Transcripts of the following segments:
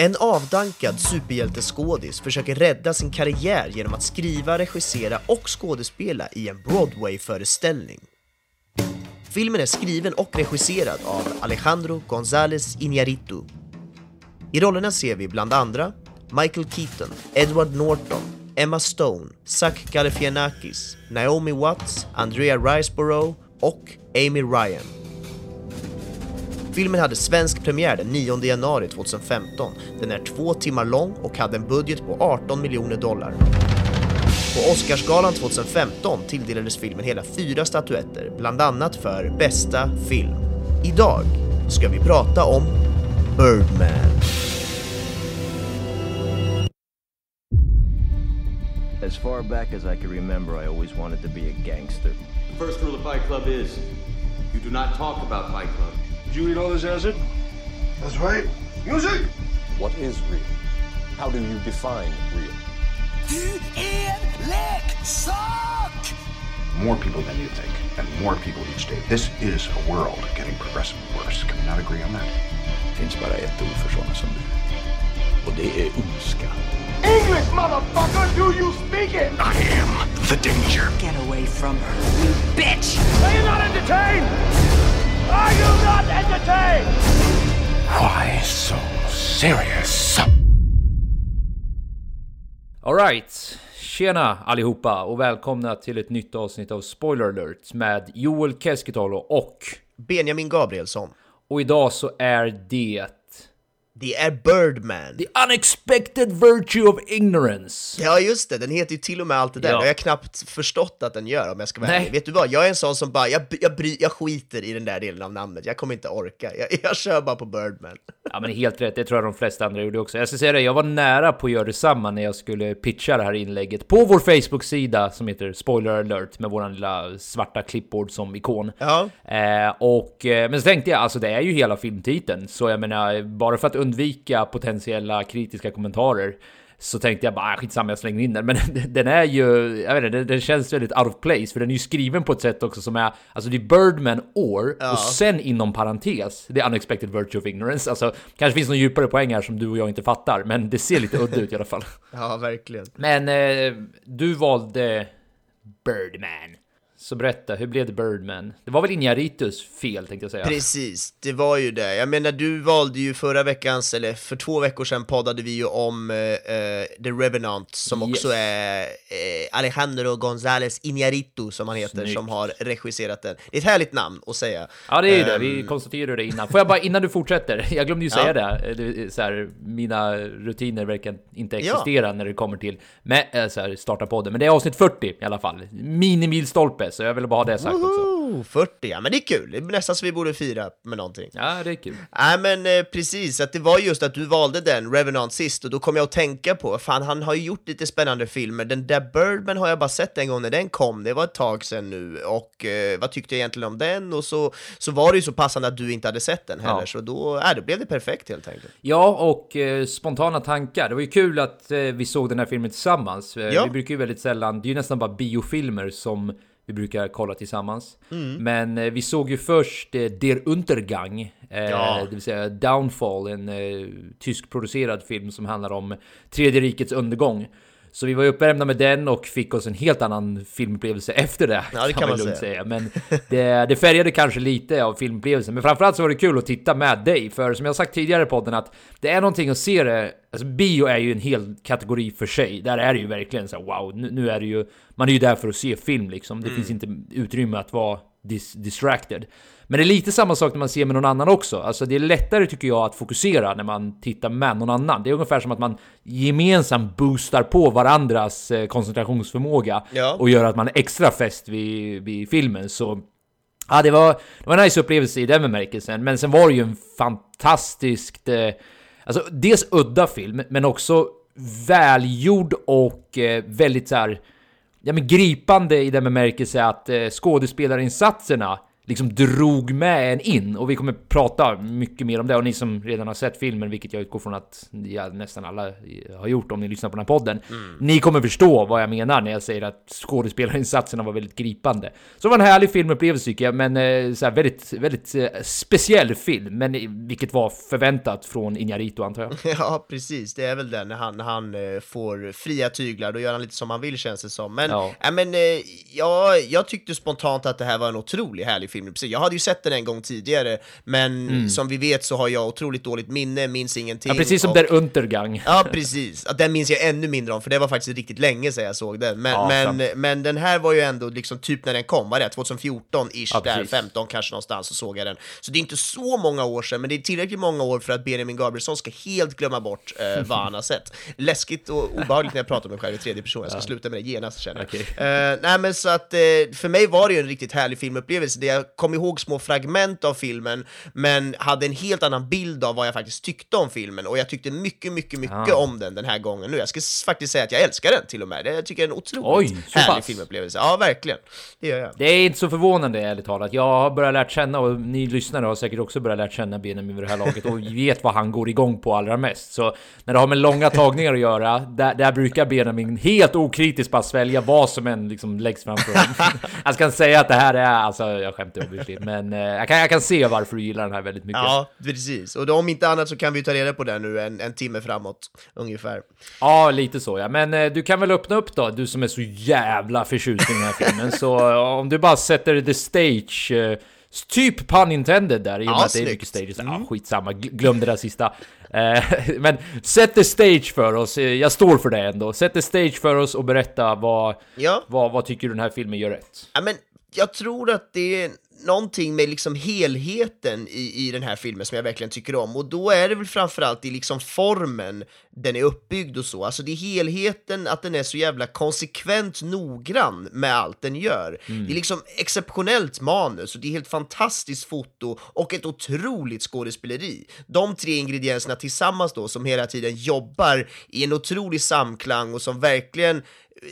En avdankad superhjälteskådis försöker rädda sin karriär genom att skriva, regissera och skådespela i en Broadway-föreställning. Filmen är skriven och regisserad av Alejandro González Iñárritu. I rollerna ser vi bland andra Michael Keaton, Edward Norton, Emma Stone, Zach Galifianakis, Naomi Watts, Andrea Riseborough och Amy Ryan. Filmen hade svensk premiär den 9 januari 2015. Den är två timmar lång och hade en budget på 18 miljoner dollar. På Oscarsgalan 2015 tilldelades filmen hela fyra statyetter, bland annat för bästa film. Idag ska vi prata om Birdman. As far back as I can remember, I always wanted to be a gangster. The first rule of Fight Club is you do not talk about Fight Club. Did you eat all this acid? That's right. Music! What is real? How do you define real? Du är leksak! More people than you think, and more people each day. This is a world getting progressively worse. Can we not agree on that? Det finns bara ett ord för sådana som du. Och det är ondska. English, motherfucker! Do you speak it? I am the danger. Get away from her, you bitch! Are you not entertained? Are you not entertained? Why so serious? Alright, tjena allihopa och välkomna till ett nytt avsnitt av Spoiler alert med Joel Keskitalo och... Benjamin Gabrielsson. Och idag så är det... Det är Birdman. The unexpected virtue of ignorance. Ja just det, den heter ju till och med allt det där. Ja. Det har jag knappt förstått att den gör om jag ska vara ärlig. Vet du vad, jag är en sån som bara, jag, jag, bry, jag skiter i den där delen av namnet. Jag kommer inte orka. Jag, jag kör bara på Birdman. Ja men helt rätt, det tror jag de flesta andra gjorde också. Jag ska säga det, jag var nära på att göra detsamma när jag skulle pitcha det här inlägget på vår Facebook-sida som heter Spoiler alert med våran lilla svarta klippbord som ikon. Ja. Eh, och, eh, men så tänkte jag, alltså det är ju hela filmtiteln, så jag menar, bara för att undvika potentiella kritiska kommentarer så tänkte jag bara, ah, skitsamma jag slänger in den. Men den är ju, jag vet inte, den, känns väldigt out of place, för den är ju skriven på ett sätt också som är, alltså det är Birdman år, och sen inom parentes, det är unexpected virtue of ignorance. Alltså, kanske finns någon djupare poäng här som du och jag inte fattar, men det ser lite udda ut i alla fall. Ja, verkligen. Men eh, du valde Birdman. Så berätta, hur blev det Birdman? Det var väl Injaritus fel tänkte jag säga. Precis, det var ju det. Jag menar, du valde ju förra veckans, eller för två veckor sedan poddade vi ju om eh, The Revenant, som Yes. också är eh, Alejandro González Iñárritu, som han heter, Snyggt. som har regisserat den. Det är ett härligt namn att säga. Ja det är ju det, Ehm, vi konstaterade det innan. Får jag bara, innan du fortsätter, jag glömde ju säga Ja. det, det så här, mina rutiner verkar inte Ja. existera när det kommer till med, så här, starta podden. Men det är avsnitt 40 i alla fall. Minimilstolpe, så jag ville bara ha det sagt också. Woho! 40, ja men det är kul. Det är nästan så vi borde fira med någonting. Ja, det är kul. Nej men eh, precis, att det var just att du valde den, Revenant, sist och då kom jag att tänka på, fan han har ju gjort lite spännande filmer, den där Birdman har jag bara sett en gång när den kom, det var ett tag sedan nu, och eh, vad tyckte jag egentligen om den? Och så, så var det ju så passande att du inte hade sett den heller, Ja. så då, äh, då blev det perfekt helt enkelt. Ja, och eh, spontana tankar. Det var ju kul att eh, vi såg den här filmen tillsammans. Eh, Ja. Vi brukar ju väldigt sällan, det är ju nästan bara biofilmer som vi brukar kolla tillsammans. Mm. Men eh, vi såg ju först eh, Der Untergang, eh, Ja. det vill säga Downfall, en tyskproducerad film som handlar om Tredje rikets undergång. Så vi var ju uppvärmda med den och fick oss en helt annan filmupplevelse efter det. Ja, det kan man lugnt säga. säga. Men det, det färgade kanske lite av filmupplevelsen. Men framförallt så var det kul att titta med dig. För som jag sagt tidigare i podden att det är någonting att se det. Alltså bio är ju en hel kategori för sig. Där är det ju verkligen så här, wow, nu, nu är det ju... Man är ju där för att se film liksom. Det finns inte utrymme att vara dis distracted. Men det är lite samma sak när man ser med någon annan också. Alltså det är lättare tycker jag att fokusera när man tittar med någon annan. Det är ungefär som att man gemensamt boostar på varandras eh, koncentrationsförmåga Ja. och gör att man är extra fäst vid, vid filmen. Så ja, det var, det var en nice upplevelse i den bemärkelsen. Men sen var det ju en fantastiskt... Eh, alltså dels udda film, men också välgjord och eh, väldigt så här... Ja men gripande i den bemärkelse att eh, skådespelarinsatserna liksom drog med en in och vi kommer prata mycket mer om det och ni som redan har sett filmen, vilket jag utgår från att ja, nästan alla har gjort om ni lyssnar på den här podden. Ni kommer förstå vad jag menar när jag säger att skådespelarinsatserna var väldigt gripande. Så det var en härlig filmupplevelse tycker jag, men eh, så här, väldigt, väldigt eh, speciell film, men eh, vilket var förväntat från Inarito antar jag. Ja, precis. Det är väl den när han, när han får fria tyglar. Då gör han lite som han vill känns det som. Men, Ja. ja. men ja, jag tyckte spontant att det här var en otroligt härlig film. Precis, Jag hade ju sett den en gång tidigare, men som vi vet så har jag otroligt dåligt minne, minns ingenting. Mm. Ja, precis som och- där Untergang. Ja, precis. Ja, Den minns jag ännu mindre om, för det var faktiskt riktigt länge sedan jag såg den. Men, Ja, men, sant. men den här var ju ändå liksom typ när den kom, var det 2014-ish, Ja, där, precis. 15 kanske någonstans, så såg jag den. Så det är inte så många år sedan, men det är tillräckligt många år för att Benjamin Gabrielsson ska helt glömma bort eh, vad han har sett. Läskigt och obehagligt när jag pratar om mig själv i tredje person, jag ska sluta med det genast känner jag. Okej. Eh, nej men så att, eh, för mig var det ju en riktigt härlig filmupplevelse, där jag kom ihåg små fragment av filmen, men hade en helt annan bild av vad jag faktiskt tyckte om filmen, och jag tyckte mycket, mycket, mycket Ah. om den den här gången nu. Jag ska faktiskt säga att jag älskar den till och med. Jag tycker det är en otroligt Oj, härlig pass. filmupplevelse. Ja, verkligen. Det gör jag. Det är inte så förvånande ärligt talat. Jag har börjat lärt känna och ni lyssnare har säkert också börjat lärt känna Benjamin vid det här laget och vet vad han går igång på allra mest. Så när det har med långa tagningar att göra, där, där brukar Benjamin helt okritiskt bara svälja vad som än liksom läggs framför honom. Jag ska inte säga att det här är, alltså jag skämtar obviously, men eh, jag, kan, jag kan se varför du gillar den här väldigt mycket. Ja, precis. Och då, om inte annat så kan vi ta reda på den nu en, en timme framåt, ungefär. Ja, lite så ja. Men eh, du kan väl öppna upp då, du som är så jävla förtjust i den här filmen. Så eh, om du bara sätter the stage, eh, typ pun intended där, i och med Ja, att det är mycket stages. Ja, skitsamma, gl- glöm det där sista. Eh, men sätt the stage för oss, Eh, jag står för det ändå. Sätt the stage för oss och berätta vad, Ja. vad, vad tycker du den här filmen gör rätt? Ja, men jag tror att det är någonting med liksom helheten i, i den här filmen som jag verkligen tycker om. Och då är det väl framförallt i liksom formen den är uppbyggd och så. Alltså det är helheten, att den är så jävla konsekvent noggrann med allt den gör. Det är liksom exceptionellt manus och det är helt fantastiskt foto och ett otroligt skådespeleri. De tre ingredienserna tillsammans då som hela tiden jobbar i en otrolig samklang och som verkligen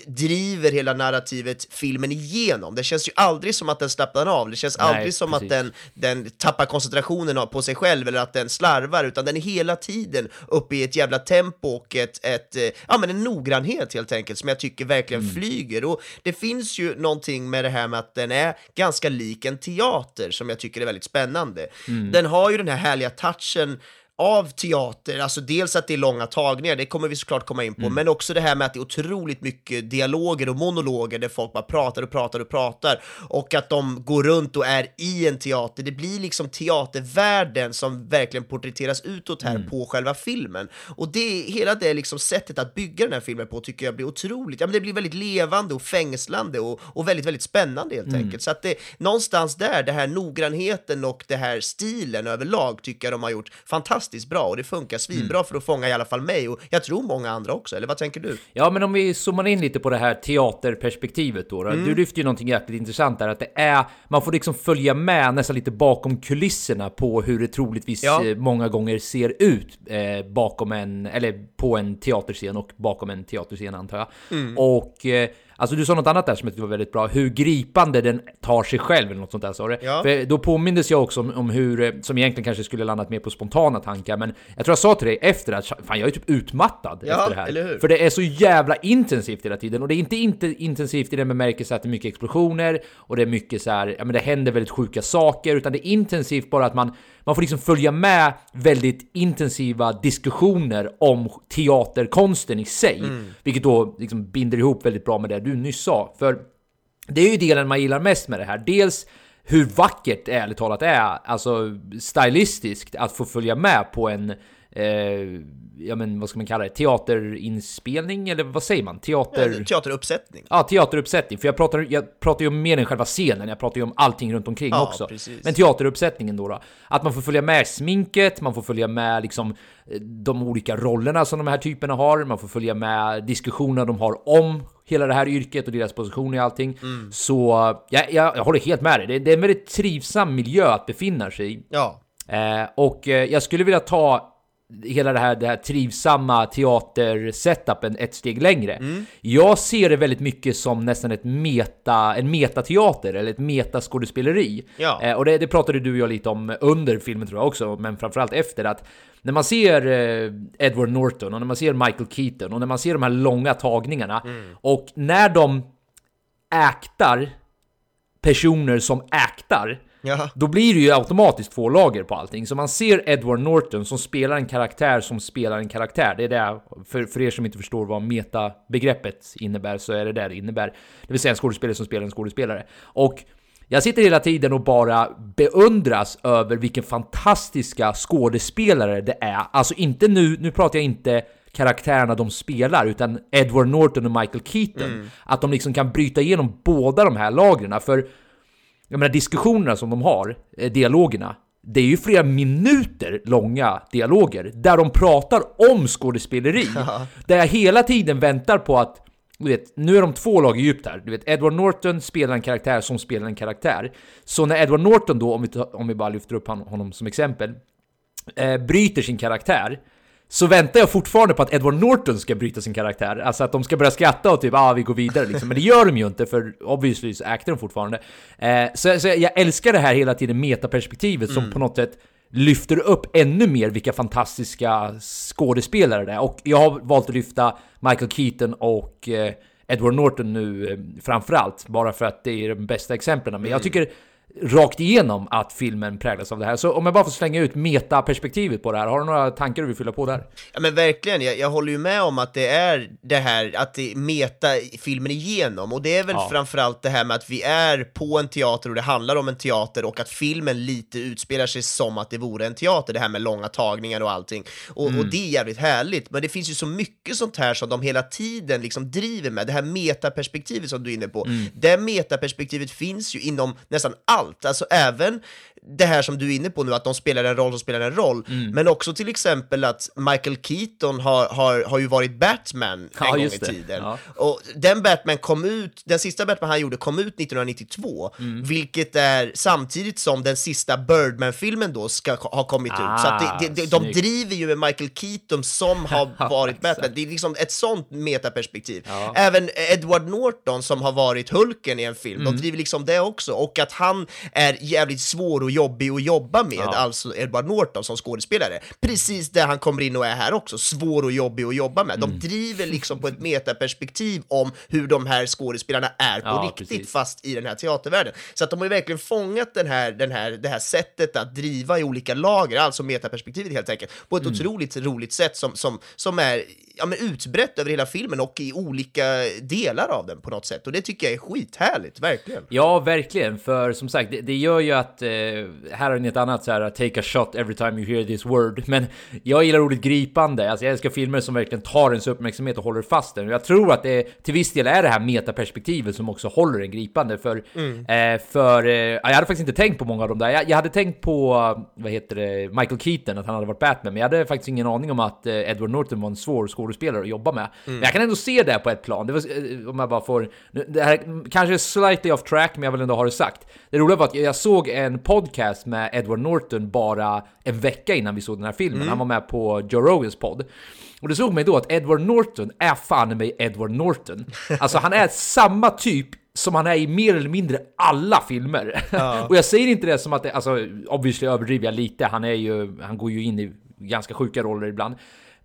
driver hela narrativet filmen igenom. Det känns ju aldrig som att den slappnar av, det känns Nej, aldrig som precis. att den, den tappar koncentrationen på sig själv eller att den slarvar, utan den är hela tiden uppe i ett jävla tempo och ett, ett, eh, ja, men en noggrannhet helt enkelt som jag tycker verkligen Mm. flyger. Och det finns ju någonting med det här med att den är ganska lik en teater som jag tycker är väldigt spännande. Mm. Den har ju den här härliga touchen av teater, alltså dels att det är långa tagningar, det kommer vi såklart komma in på, men också det här med att det är otroligt mycket dialoger och monologer där folk bara pratar och pratar och pratar och att de går runt och är i en teater. Det blir liksom teatervärlden som verkligen porträtteras utåt här på själva filmen. Och det, hela det liksom sättet att bygga den här filmen på tycker jag blir otroligt, ja men det blir väldigt levande och fängslande och, och väldigt, väldigt spännande helt enkelt. Så att det, någonstans där, det här noggrannheten och det här stilen överlag tycker jag de har gjort fantastiskt bra och det funkar svinbra för att fånga i alla fall mig och jag tror många andra också, eller vad tänker du? Ja, men om vi zoomar in lite på det här teaterperspektivet då. då. Mm. Du lyfter ju någonting jäkligt intressant där, att det är, man får liksom följa med nästan lite bakom kulisserna på hur det troligtvis Ja. eh, många gånger ser ut eh, bakom en, eller på en teaterscen och bakom en teaterscen antar jag. Mm. Och eh, Alltså du sa något annat där som jag tyckte var väldigt bra, hur gripande den tar sig själv eller något sånt där sa du. Ja. För då påmindes jag också om, om hur, eh, som egentligen kanske skulle landat mer på spontana tankar, men jag tror jag sa till dig efter att fan jag är typ utmattad Ja, efter det här. eller hur? För det är så jävla intensivt hela tiden och det är inte, inte intensivt i den bemärkelse att det är mycket explosioner och det är mycket så här, ja men det händer väldigt sjuka saker utan det är intensivt bara att man man får liksom följa med väldigt intensiva diskussioner om teaterkonsten i sig, vilket då liksom binder ihop väldigt bra med det du nyss sa. För det är ju delen man gillar mest med det här. Dels hur vackert det ärligt talat är, alltså stylistiskt, att få följa med på en eh, ja men vad ska man kalla det, teaterinspelning eller vad säger man? Teater... En teateruppsättning. Ja, teateruppsättning. För jag pratar, jag pratar ju om mer än själva scenen, jag pratar ju om allting runt omkring Ja, också. precis. Men teateruppsättningen då, då. Att man får följa med sminket, man får följa med liksom eh, de olika rollerna som de här typerna har, man får följa med diskussionerna de har om hela det här yrket och deras position i allting. Mm. Så jag, jag, jag håller helt med dig. Det, det är en väldigt trivsam miljö att befinna sig i. Ja. Eh, och eh, jag skulle vilja ta hela det här, det här trivsamma teatersetupen ett steg längre. Jag ser det väldigt mycket som nästan ett meta, en metateater eller ett metaskådespeleri. Ja. Eh, och det, det pratade du och jag lite om under filmen tror jag också, men framförallt efter att när man ser eh, Edward Norton och när man ser Michael Keaton och när man ser de här långa tagningarna och när de äktar personer som äktar Ja. då blir det ju automatiskt två lager på allting. Så man ser Edward Norton som spelar en karaktär som spelar en karaktär. Det är det, för, för er som inte förstår vad meta-begreppet innebär, så är det det det innebär. Det vill säga en skådespelare som spelar en skådespelare. Och jag sitter hela tiden och bara beundras över vilken fantastiska skådespelare det är. Alltså inte nu, nu pratar jag inte karaktärerna de spelar, utan Edward Norton och Michael Keaton. Att de liksom kan bryta igenom båda de här lagren. För jag menar diskussionerna som de har, eh, dialogerna, det är ju flera minuter långa dialoger där de pratar om skådespeleri. Där jag hela tiden väntar på att du vet, nu är de två lag djupt här. Du vet, Edward Norton spelar en karaktär som spelar en karaktär. Så när Edward Norton då, om vi, om vi bara lyfter upp honom som exempel, eh, bryter sin karaktär så väntar jag fortfarande på att Edward Norton ska bryta sin karaktär. Alltså att de ska börja skratta och typ ah, vi går vidare liksom. Men det gör de ju inte för obviously så äktar de fortfarande. Eh, så, så jag älskar det här hela tiden metaperspektivet som på något sätt lyfter upp ännu mer vilka fantastiska skådespelare det är. Och jag har valt att lyfta Michael Keaton och eh, Edward Norton nu eh, framförallt, bara för att det är de bästa exemplen. Men jag tycker rakt igenom att filmen präglas av det här. Så om jag bara får slänga ut metaperspektivet på det här, har du några tankar du vill fylla på där? Ja men verkligen, jag, jag håller ju med om att det är det här, att det meta filmen igenom, och det är väl Ja. framförallt det här med att vi är på en teater och det handlar om en teater och att filmen lite utspelar sig som att det vore en teater, det här med långa tagningar och allting. Och, Mm. och det är jävligt härligt, men det finns ju så mycket sånt här som de hela tiden liksom driver med, det här metaperspektivet som du är inne på. Mm. Det metaperspektivet finns ju inom nästan allt, alltså även det här som du är inne på nu, att de spelar en roll som spelar en roll, Mm. men också till exempel att Michael Keaton har, har, har ju varit Batman en Ja, gång i tiden. Ja. Och den Batman kom ut, den sista Batman han gjorde kom ut 1992, Mm. vilket är samtidigt som den sista Birdman-filmen då ska ha kommit ut. Så att det, det, de Ah, snyggt. driver ju med Michael Keaton som har varit Batman. Det är liksom ett sånt metaperspektiv. Ja. Även Edward Norton som har varit Hulken i en film, Mm. de driver liksom det också. Och att han är jävligt svår och jobbig att jobba med, Ja. alltså Edward Norton som skådespelare. Precis där han kommer in och är här också, svår och jobbig att jobba med. Mm. De driver liksom på ett metaperspektiv om hur de här skådespelarna är på Ja, riktigt, precis. fast i den här teatervärlden. Så att de har ju verkligen fångat den här, den här, det här sättet att driva i olika lager, alltså metaperspektivet helt enkelt, på ett Mm. otroligt roligt sätt som, som, som är ja, men utbrett över hela filmen och i olika delar av den på något sätt. Och det tycker jag är skithärligt, verkligen. Ja, verkligen. För som sagt, det, det gör ju att... Eh, här har ni ett annat så här, take a shot every time you hear this word. Men jag gillar ordet gripande. Alltså jag älskar filmer som verkligen tar ens uppmärksamhet och håller fast den. Och jag tror att det till viss del är det här metaperspektivet som också håller den gripande. För, eh, för eh, jag hade faktiskt inte tänkt på många av dem där. Jag, jag hade tänkt på, vad heter det, Michael Keaton, att han hade varit Batman. Men jag hade faktiskt ingen aning om att eh, Edward Norton var en svår skådespelare att jobba med. Men jag kan ändå se det på ett plan. Det var, eh, om jag bara får... Det här kanske är slightly off track, men jag vill ändå ha det sagt. Det roliga var att jag såg en podcast med Edward Norton bara en vecka innan vi såg den här filmen. Han var med på Joe Rogans podd. Och det såg mig då att Edward Norton är fan mig Edward Norton. Alltså han är samma typ som han är i mer eller mindre alla filmer. och jag säger inte det som att det, alltså obviously överdriver jag lite, han är ju, han går ju in i ganska sjuka roller ibland.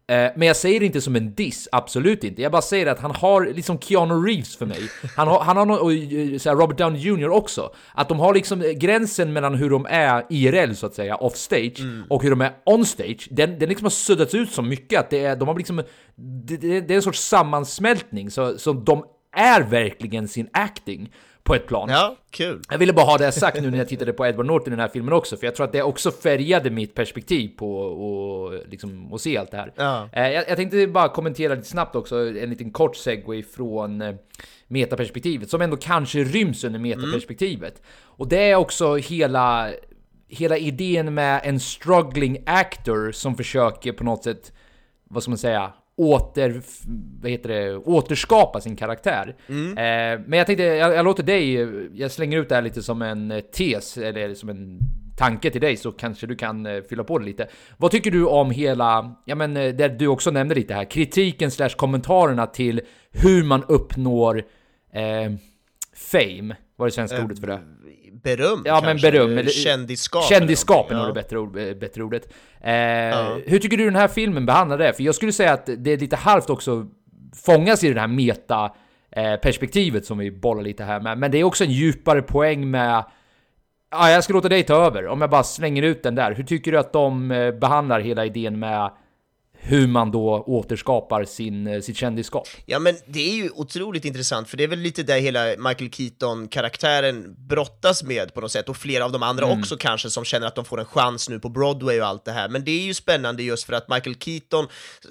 Eh, Men jag säger det inte som en diss, absolut inte. Jag bara säger att han har liksom Keanu Reeves för mig. Han har, han har nå- och eh, Robert Downey Jr också. Att de har liksom eh, gränsen mellan hur de är IRL så att säga, off stage, och hur de är on stage. Den, den liksom har suddats ut så mycket att det är, de har liksom, det, det är en sorts sammansmältning. Så, så de är verkligen sin acting på ett plan. Ja, kul. Jag ville bara ha det sagt nu när jag tittade på Edward Norton i den här filmen också, för jag tror att det också färgade mitt perspektiv på och, liksom, att se allt det här. Ja. Eh, Jag, jag tänkte bara kommentera lite snabbt också, en liten kort segway från eh, metaperspektivet, som ändå kanske ryms under metaperspektivet. Och det är också hela, hela idén med en struggling actor som försöker på något sätt, vad ska man säga, åter, vad heter det, återskapa sin karaktär. Eh, men jag tänkte, jag, jag låter dig, jag slänger ut det här lite som en eh, tes, eller som en tanke till dig så kanske du kan eh, fylla på det lite. Vad tycker du om hela, ja men eh, där du också nämnde lite här, kritiken slash kommentarerna till hur man uppnår eh, fame? Vad är det svenska ordet för det? Beröm Ja men kanske, beröm, eller Kändisskap. Kändisskap är nog det bättre, ord, eh, bättre ordet. Eh, Hur tycker du den här filmen behandlar det? För jag skulle säga att det är lite halvt också fångas i det här meta eh, perspektivet som vi bollar lite här med. Men det är också en djupare poäng med Ja, jag ska låta dig ta över. Om jag bara slänger ut den där. Hur tycker du att de eh, behandlar hela idén med hur man då återskapar sin, eh, sitt kändisskap? Ja men det är ju otroligt intressant, för det är väl lite där hela Michael Keaton-karaktären brottas med på något sätt, och flera av de andra Mm. också kanske som känner att de får en chans nu på Broadway och allt det här. Men det är ju spännande just för att Michael Keaton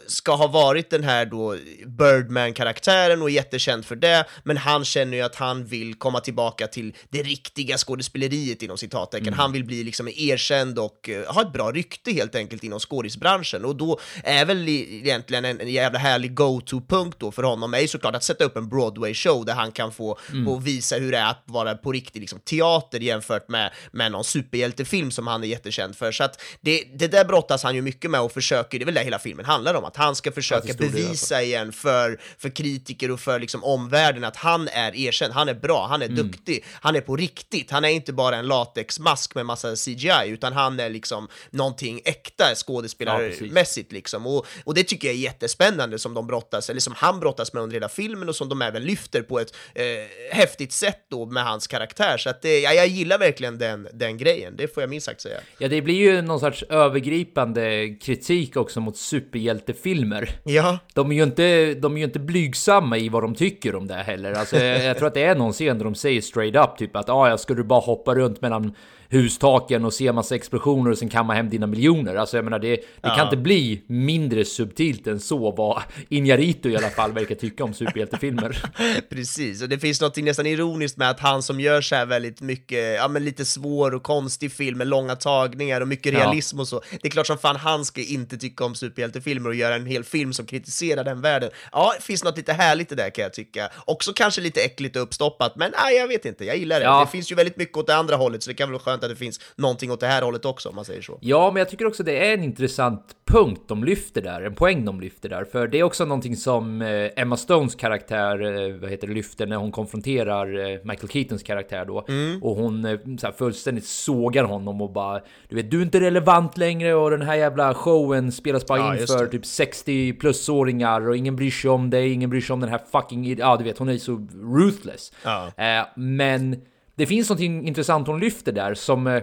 ska ha varit den här då Birdman-karaktären och är jättekänd för det, men han känner ju att han vill komma tillbaka till det riktiga skådespeleriet inom citattecken. Mm. Han vill bli liksom erkänd och eh, ha ett bra rykte helt enkelt inom skådisbranschen och då är väl i- egentligen en, en jävla härlig go-to-punkt då för honom är ju såklart att sätta upp en Broadway-show där han kan få, få visa hur det är att vara på riktig liksom, teater jämfört med, med någon superhjältefilm som han är jättekänd för. Så att det, det där brottas han ju mycket med och försöker, det är väl det hela filmen handlar om, att han ska försöka del, bevisa igen för, för kritiker och för liksom omvärlden att han är erkänd, han är bra, han är Mm. duktig, han är på riktigt, han är inte bara en latexmask med massa CGI, utan han är liksom någonting äkta skådespelarmässigt liksom. Och, och det tycker jag är jättespännande som de brottas, eller som han brottas med under hela filmen och som de även lyfter på ett eh, häftigt sätt då med hans karaktär. Så att det, ja, jag gillar verkligen den, den grejen, det får jag minst sagt säga. Ja, det blir ju någon sorts övergripande kritik också mot superhjältefilmer. Ja, De är ju inte, de är ju inte blygsamma i vad de tycker om det heller. Alltså, jag, jag tror att det är någon scen där de säger straight up typ att ah, ja, ska du bara hoppa runt mellan hustaken och se massa explosioner och sen kamma hem dina miljoner. Alltså jag menar, det, det kan inte bli mindre subtilt än så vad Injarito i alla fall verkar tycka om superhjältefilmer. Precis, och det finns något nästan ironiskt med att han som gör så här väldigt mycket, ja men lite svår och konstig film med långa tagningar och mycket Ja. realism och så. Det är klart som fan han ska inte tycka om superhjältefilmer och göra en hel film som kritiserar den världen. Ja, det finns något lite härligt i det där kan jag tycka. Också kanske lite äckligt och uppstoppat, men nej, jag vet inte, jag gillar det. Ja. Det finns ju väldigt mycket åt det andra hållet, så det kan väl vara skönt att det finns någonting åt det här hållet också, om man säger så. Ja, men jag tycker också det är en intressant punkt de lyfter där, en poäng de lyfter där, för det är också någonting som eh, Emma Stones karaktär, eh, vad heter det, lyfter när hon konfronterar eh, Michael Keatons karaktär då, och hon så här, fullständigt sågar honom och bara, du vet, du är inte relevant längre och den här jävla showen spelas bara Ja, in för typ 60 plusåringar och ingen bryr sig om dig, ingen bryr sig om den här fucking, ja du vet, hon är så ruthless. Ja. Eh, men det finns någonting intressant hon lyfter där som eh,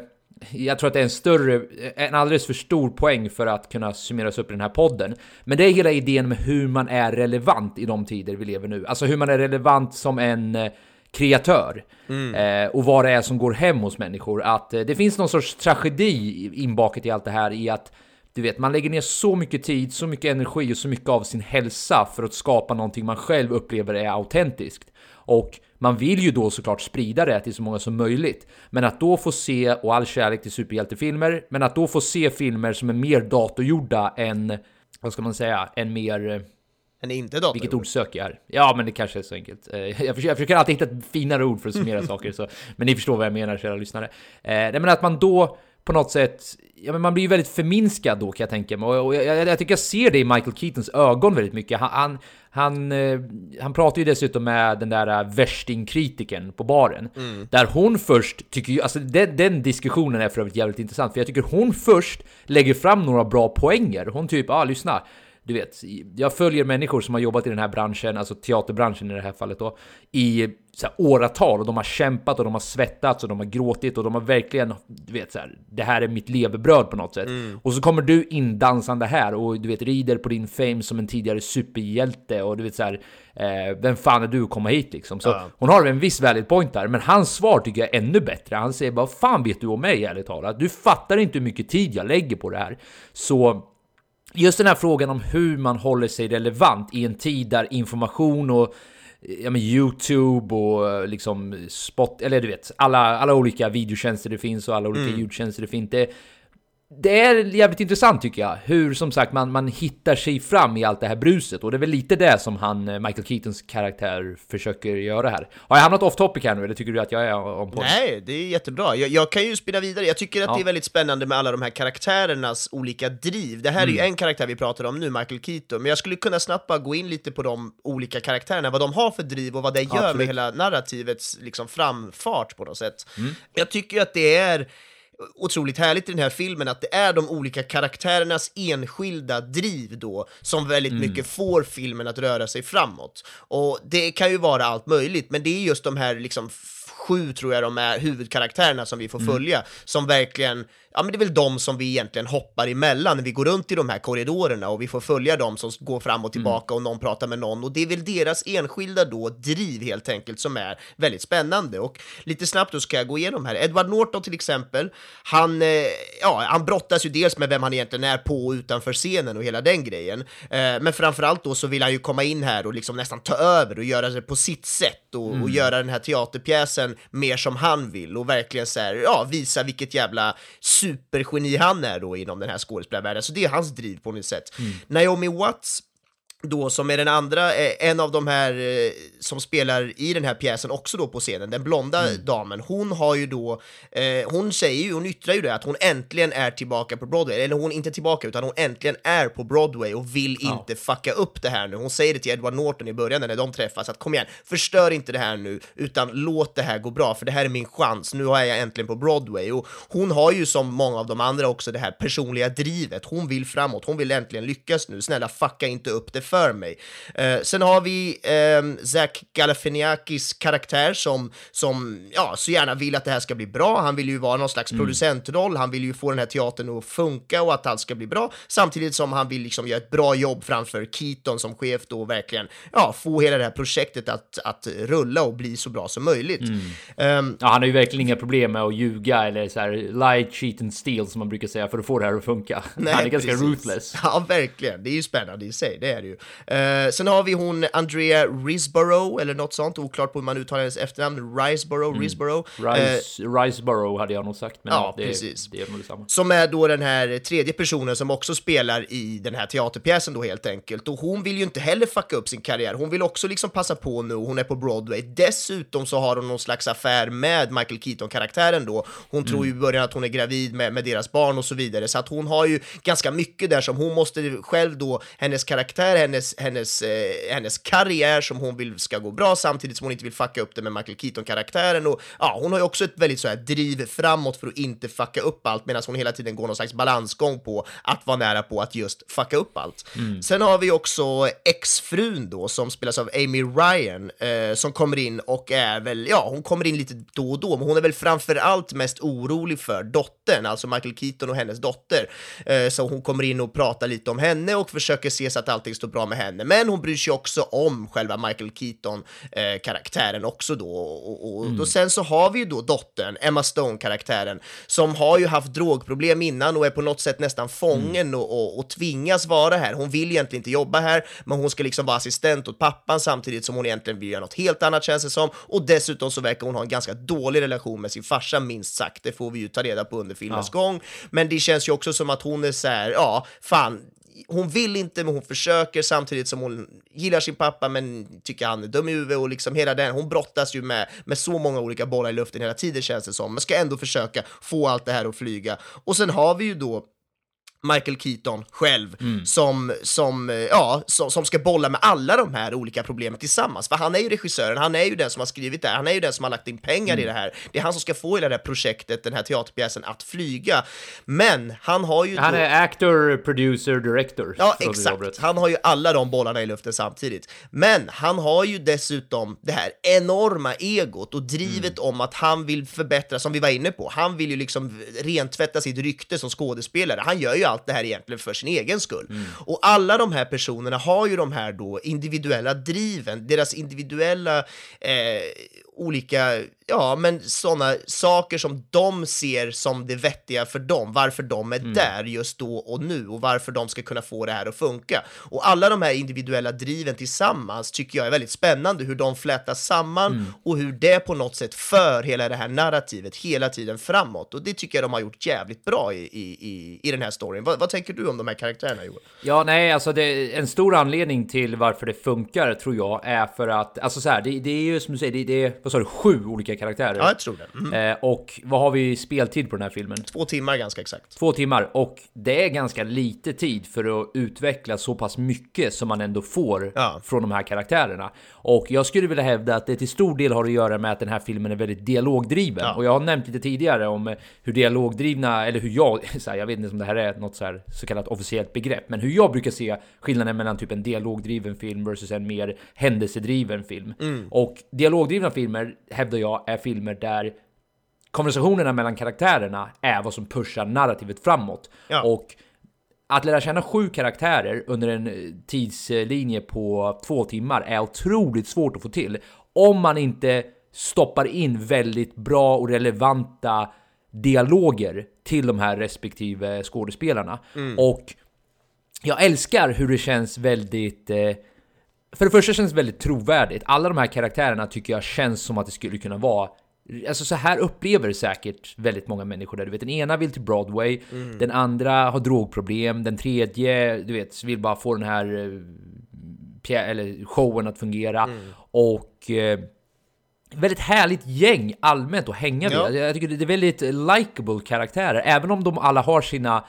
jag tror att det är en större, en alldeles för stor poäng för att kunna summeras upp i den här podden. Men det är hela idén med hur man är relevant i de tider vi lever nu. Alltså hur man är relevant som en eh, kreatör. Eh, och vad det är som går hem hos människor. Att eh, det finns någon sorts tragedi inbakat i allt det här i att du vet, man lägger ner så mycket tid, så mycket energi och så mycket av sin hälsa för att skapa någonting man själv upplever är autentiskt. Och man vill ju då såklart sprida det till så många som möjligt. Men att då få se, och all kärlek till superhjältefilmer, men att då få se filmer som är mer datorgjorda än, vad ska man säga, än mer... eh, Men inte dator. vilket ord söker jag här? Ja, men det kanske är så enkelt. Eh, Jag försöker, jag försöker alltid hitta ett finare ord för att summera saker, så, men ni förstår vad jag menar, kära lyssnare. Eh, nej, men att man då på något sätt, ja men man blir ju väldigt förminskad då kan jag tänka mig. Och jag, jag, jag tycker jag ser det i Michael Keatons ögon väldigt mycket. Han, han, han, eh, han pratar ju dessutom med den där eh, värstingkritiken på baren. Där hon först tycker ju, alltså den, den diskussionen är för övrigt jävligt intressant. För jag tycker hon först lägger fram några bra poänger. Hon typ, ja ah, lyssna. Du vet, jag följer människor som har jobbat i den här branschen, alltså teaterbranschen i det här fallet då, i så här, åratal och de har kämpat och de har svettats och de har gråtit och de har verkligen, du vet så här, det här är mitt levebröd på något sätt. Och så kommer du in dansande här och du vet rider på din fame som en tidigare superhjälte och du vet så här, eh, vem fan är du att komma hit liksom? Så hon har en viss valid point där, men hans svar tycker jag är ännu bättre. Han säger bara, fan vet du om mig ärligt talat? Du fattar inte hur mycket tid jag lägger på det här. Så Just den här frågan om hur man håller sig relevant i en tid där information och ja, men Youtube och liksom spot, eller du vet, alla, alla olika videotjänster det finns och alla olika ljudtjänster det finns. Det, det är jävligt intressant tycker jag, hur som sagt man, man hittar sig fram i allt det här bruset och det är väl lite det som han, eh, Michael Keatons karaktär försöker göra här. Har jag hamnat off topic här nu eller tycker du att jag är on point? Nej, det är jättebra. Jag, jag kan ju spinna vidare. Jag tycker att Ja. det är väldigt spännande med alla de här karaktärernas olika driv. Det här är ju Mm. en karaktär vi pratar om nu, Michael Keaton, men jag skulle kunna snabbt bara gå in lite på de olika karaktärerna, vad de har för driv och vad det gör Absolut. med hela narrativets liksom, framfart på något sätt. Mm. Jag tycker att det är otroligt härligt i den här filmen att det är de olika karaktärernas enskilda driv då som väldigt Mm. mycket får filmen att röra sig framåt. Och det kan ju vara allt möjligt, men det är just de här liksom sju, tror jag de är, huvudkaraktärerna som vi får Mm. följa, som verkligen, ja men det är väl de som vi egentligen hoppar emellan när vi går runt i de här korridorerna och vi får följa dem som går fram och tillbaka och någon pratar med någon. Och det är väl deras enskilda då driv helt enkelt som är väldigt spännande. Och lite snabbt då ska jag gå igenom här. Edward Norton till exempel, han, eh, ja, han brottas ju dels med vem han egentligen är på och utanför scenen och hela den grejen, eh, men framförallt då så vill han ju komma in här och liksom nästan ta över och göra det på sitt sätt och, och göra den här teaterpjäsen mer som han vill och verkligen så här, ja, visa vilket jävla supergeni han är då inom den här skådespelarvärlden. Så det är hans driv på något sätt. Naomi Watts då som är den andra, eh, en av de här eh, som spelar i den här pjäsen också då på scenen, den blonda damen, hon har ju då, eh, hon säger ju, hon yttrar ju det att hon äntligen är tillbaka på Broadway, eller hon är inte tillbaka utan hon äntligen är på Broadway och vill inte fucka upp det här nu. Hon säger det till Edward Norton i början när de träffas, att kom igen, förstör inte det här nu, utan låt det här gå bra, för det här är min chans, nu är jag äntligen på Broadway. Och hon har ju som många av de andra också det här personliga drivet, hon vill framåt, hon vill äntligen lyckas nu, snälla fucka inte upp det för mig. Eh, sen har vi eh, Zach Galifianakis karaktär som, som ja, så gärna vill att det här ska bli bra, han vill ju vara någon slags producentroll, han vill ju få den här teatern att funka och att allt ska bli bra, samtidigt som han vill liksom göra ett bra jobb framför Keaton som chef då och verkligen ja, få hela det här projektet att, att rulla och bli så bra som möjligt. Ehm, Ja, han har ju verkligen inga problem med att ljuga eller så här lie, cheat and steal som man brukar säga för att få det här att funka. han är ganska precis. ruthless. Ja, verkligen. Det är ju spännande i sig, det är det ju. Eh, sen har vi hon Andrea Risborough, eller något sånt, oklart på hur man uttalar hennes efternamn, Risborough, Risborough. Eh, Rice, Riceborough hade jag nog sagt, men ja, det, precis. det är nog detsamma. som är då den här tredje personen som också spelar i den här teaterpjäsen då helt enkelt. Och hon vill ju inte heller fucka upp sin karriär. Hon vill också liksom passa på nu, hon är på Broadway. Dessutom så har hon någon slags affär med Michael Keaton-karaktären då. Hon tror ju i början att hon är gravid med, med deras barn och så vidare. Så att hon har ju ganska mycket där som hon måste själv då, hennes karaktär, hennes, hennes, eh, hennes karriär som hon vill ska gå bra samtidigt som hon inte vill fucka upp det med Michael Keaton-karaktären. Och ja, hon har ju också ett väldigt så här driv framåt för att inte fucka upp allt medan hon hela tiden går någon slags balansgång på att vara nära på att just fucka upp allt. Sen har vi också exfrun då som spelas av Amy Ryan eh, som kommer in och är väl, ja, hon kommer in lite då och då, men hon är väl framför allt mest orolig för dottern, alltså Michael Keaton och hennes dotter. Eh, så hon kommer in och pratar lite om henne och försöker se så att allting står bra med henne. Men hon bryr sig också om själva Michael Keaton-karaktären också då. Och, och, och sen så har vi ju då dottern, Emma Stone-karaktären, som har ju haft drogproblem innan och är på något sätt nästan fången och, och, och tvingas vara här. Hon vill egentligen inte jobba här, men hon ska liksom vara assistent åt pappan samtidigt som hon egentligen vill göra något helt annat känns det som. Och dessutom så verkar hon ha en ganska dålig relation med sin farsa minst sagt. Det får vi ju ta reda på under filmens gång. Men det känns ju också som att hon är så här, ja, fan, hon vill inte men hon försöker samtidigt som hon gillar sin pappa men tycker han är dum i huvudet och liksom hela den, hon brottas ju med, med så många olika bollar i luften hela tiden känns det som, men ska ändå försöka få allt det här att flyga. Och sen har vi ju då Michael Keaton själv som, som, eh, ja, som, som ska bolla med alla de här olika problemen tillsammans. För han är ju regissören, han är ju den som har skrivit det här, han är ju den som har lagt in pengar i det här. Det är han som ska få hela det här projektet, den här teaterpjäsen att flyga. Men han har ju Han då... är actor, producer, director. Ja, exakt. Han har ju alla de bollarna i luften samtidigt. Men han har ju dessutom det här enorma egot och drivet om att han vill förbättra, som vi var inne på. Han vill ju liksom rentvätta sitt rykte som skådespelare. Han gör ju allt det här egentligen för sin egen skull. Och alla de här personerna har ju de här då individuella driven, deras individuella eh, olika, ja men sådana saker som de ser som det vettiga för dem, varför de är där just då och nu och varför de ska kunna få det här att funka. Och alla de här individuella driven tillsammans tycker jag är väldigt spännande, hur de flätas samman och hur det på något sätt för hela det här narrativet hela tiden framåt. Och det tycker jag de har gjort jävligt bra i, i, i, i den här storyn. Vad, vad tänker du om de här karaktärerna Joel? Ja, nej, alltså det, en stor anledning till varför det funkar tror jag är för att, alltså så här, det, det är ju som du säger, det, det är, vad sa du, sju olika karaktärer. Ja, jag tror det. Mm. Eh, och vad har vi speltid på den här filmen? Två timmar ganska exakt. Två timmar och det är ganska lite tid för att utveckla så pass mycket som man ändå får Ja. från de här karaktärerna. Och jag skulle vilja hävda att det till stor del har att göra med att den här filmen är väldigt dialogdriven. Ja. Och jag har nämnt lite tidigare om eh, hur dialogdrivna, eller hur jag, här, jag vet inte om det här är något så, här, så kallat officiellt begrepp, men hur jag brukar se skillnaden mellan typ en dialogdriven film versus en mer händelsedriven film. Mm. Och dialogdrivna filmer hävdar jag är filmer där konversationerna mellan karaktärerna är vad som pushar narrativet framåt. Ja. Och att lära känna sju karaktärer under en eh, tidslinje på två timmar är otroligt svårt att få till om man inte stoppar in väldigt bra och relevanta dialoger till de här respektive skådespelarna. Och jag älskar hur det känns väldigt... Eh, för det första känns det väldigt trovärdigt. Alla de här karaktärerna tycker jag känns som att det skulle kunna vara Alltså så här upplever säkert väldigt många människor där. Du vet, den ena vill till Broadway, den andra har drogproblem, den tredje, du vet, vill bara få den här eh, eller showen att fungera. Och eh, väldigt härligt gäng allmänt att hänga med. Ja. Jag tycker det är väldigt likable karaktärer, även om de alla har sina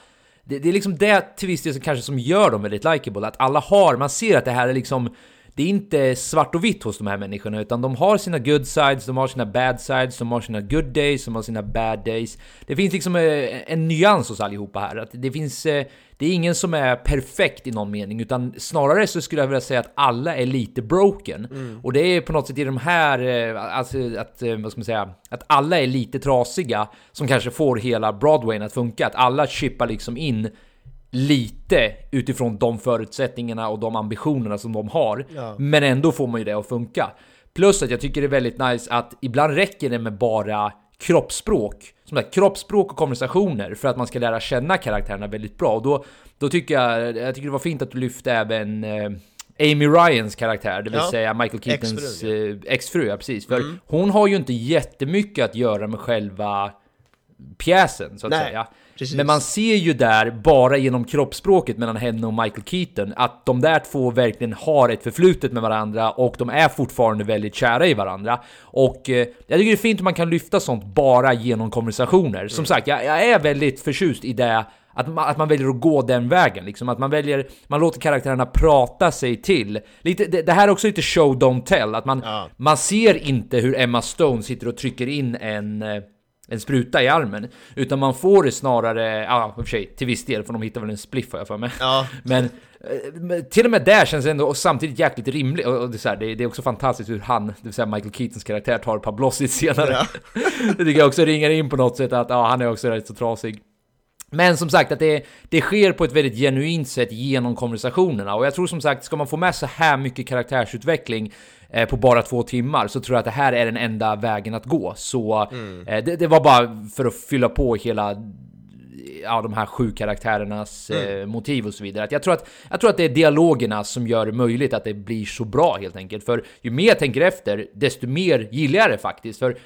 det, det är liksom det till viss del som kanske som gör dem väldigt likeable, att alla har, man ser att det här är liksom det är inte svart och vitt hos de här människorna, utan de har sina good sides, de har sina bad sides, de har sina good days, de har sina bad days. Det finns liksom eh, en nyans hos allihopa här, att det finns... eh, Det är ingen som är perfekt i någon mening, utan snarare så skulle jag vilja säga att alla är lite broken. Och det är på något sätt i de här, eh, alltså att, vad ska man säga, att alla är lite trasiga, som kanske får hela Broadwayn att funka. Att alla chippar liksom in lite utifrån de förutsättningarna och de ambitionerna som de har. Men ändå får man ju det att funka. Plus att jag tycker det är väldigt nice att ibland räcker det med bara kroppsspråk. Som sagt, kroppsspråk och konversationer för att man ska lära känna karaktärerna väldigt bra. Och då, då tycker jag, jag tycker det var fint att du lyfte även eh, Amy Ryans karaktär, det vill Ja, säga Michael Keatons exfrun, eh, exfru, ja precis. För hon har ju inte jättemycket att göra med själva pjäsen, så att Nej, säga. Precis. Men man ser ju där, bara genom kroppsspråket mellan henne och Michael Keaton, att de där två verkligen har ett förflutet med varandra och de är fortfarande väldigt kära i varandra. Och eh, jag tycker det är fint om man kan lyfta sånt bara genom konversationer. Som sagt, jag, jag är väldigt förtjust i det att man, att man väljer att gå den vägen, liksom. Att man väljer, man låter karaktärerna prata sig till. Lite, det, det här är också lite show don't tell, att man, Ja. man ser inte hur Emma Stone sitter och trycker in en, eh, en spruta i armen. Utan man får det snarare, ja i och för sig till viss del, för de hittar väl en spliff har jag för mig. Ja. Men, eh, till och med där känns det ändå och samtidigt jäkligt rimligt. Och det, är så här, det, det är också fantastiskt hur han, det vill säga Michael Keatons karaktär, tar blåsigt senare. det tycker jag också ringar in på något sätt att ja, han är också rätt så trasig. Men som sagt att det, det sker på ett väldigt genuint sätt genom konversationerna och jag tror som sagt, ska man få med så här mycket karaktärsutveckling på bara två timmar så tror jag att det här är den enda vägen att gå. Så eh, det, det var bara för att fylla på hela ja, de här sju karaktärernas eh, motiv och så vidare. Att jag, tror att, jag tror att det är dialogerna som gör det möjligt att det blir så bra helt enkelt. För ju mer jag tänker efter, desto mer gillar jag det faktiskt. För,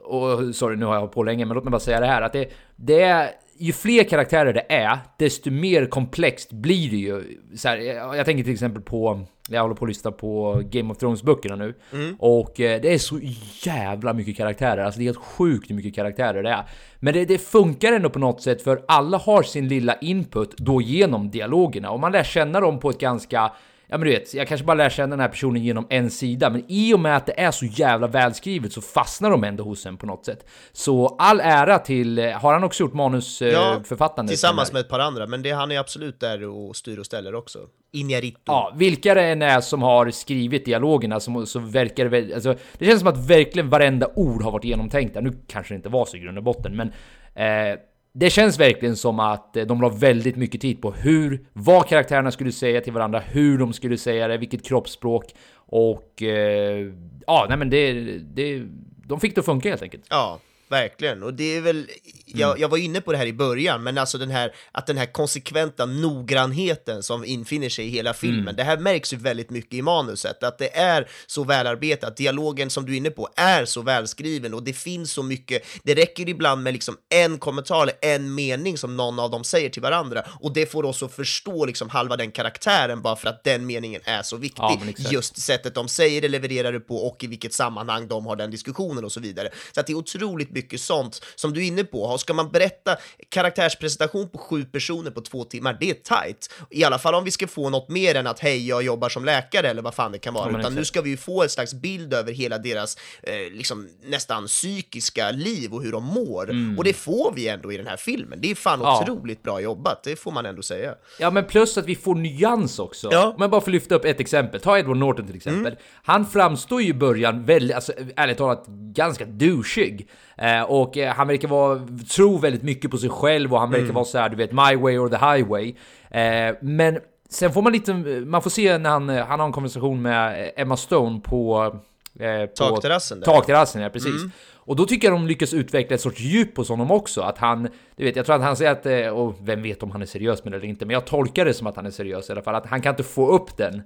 och sorry, nu har jag hållit på länge, men låt mig bara säga det här. Att det, det är, ju fler karaktärer det är, desto mer komplext blir det ju. Så här, jag, tänker till exempel på, jag håller på att lyssna på Game of Thrones-böckerna nu. Och eh, det är så jävla mycket karaktärer, alltså det är helt sjukt hur mycket karaktärer det är. Men det, det funkar ändå på något sätt för alla har sin lilla input då genom dialogerna och man lär känna dem på ett ganska Ja men du vet, jag kanske bara lär känna den här personen genom en sida, men i och med att det är så jävla välskrivet så fastnar de ändå hos en på något sätt. Så all ära till, eh, har han också gjort manusförfattande? tillsammans med ett par andra, men det, han är absolut där och styr och ställer också. Inarito. Ja, vilka det än är som har skrivit dialogerna så, så verkar det alltså, det känns som att verkligen varenda ord har varit genomtänkta. Nu kanske det inte var så i grund och botten, men eh, det känns verkligen som att eh, de la väldigt mycket tid på hur, vad karaktärerna skulle säga till varandra, hur de skulle säga det, vilket kroppsspråk och eh, ja, nej men det, det, de fick det att funka helt enkelt. Ja, verkligen. Och det är väl, jag, jag var inne på det här i början, men alltså den här, att den här konsekventa noggrannheten som infinner sig i hela filmen, det här märks ju väldigt mycket i manuset, att det är så välarbetat, dialogen som du är inne på är så välskriven och det finns så mycket, det räcker ibland med liksom en kommentar eller en mening som någon av dem säger till varandra och det får oss att förstå liksom halva den karaktären bara för att den meningen är så viktig. Ja. Just sättet de säger det, levererar det på och i vilket sammanhang de har den diskussionen och så vidare. Så att det är otroligt mycket sånt som du är inne på. Och Ska man berätta karaktärspresentation på sju personer på två timmar, det är tight. I alla fall om vi ska få något mer än att hej, jag jobbar som läkare eller vad fan det kan vara, Ja, utan nu ska vi ju få en slags bild över hela deras eh, liksom nästan psykiska liv och hur de mår. Och det får vi ändå i den här filmen. Det är fan Mm. Ja. otroligt bra jobbat, det får man ändå säga. Ja, men plus att vi får nyans också. Ja. Jag bara får lyfta upp ett exempel. Ta Edward Norton till exempel. Han framstår ju i början väldigt, alltså ärligt talat, ganska douchig. Eh, och eh, han verkar vara, tro väldigt mycket på sig själv och han verkar vara så här, du vet, my way or the highway. Eh, men sen får man lite, man får se när han, han har en konversation med Emma Stone på... Eh, på Takterrassen. Takterrassen, ja precis. Och då tycker jag de lyckas utveckla ett sorts djup hos honom också. Att han, du vet, jag tror att han säger att, eh, och vem vet om han är seriös med det eller inte, men jag tolkar det som att han är seriös i alla fall. Att han kan inte få upp den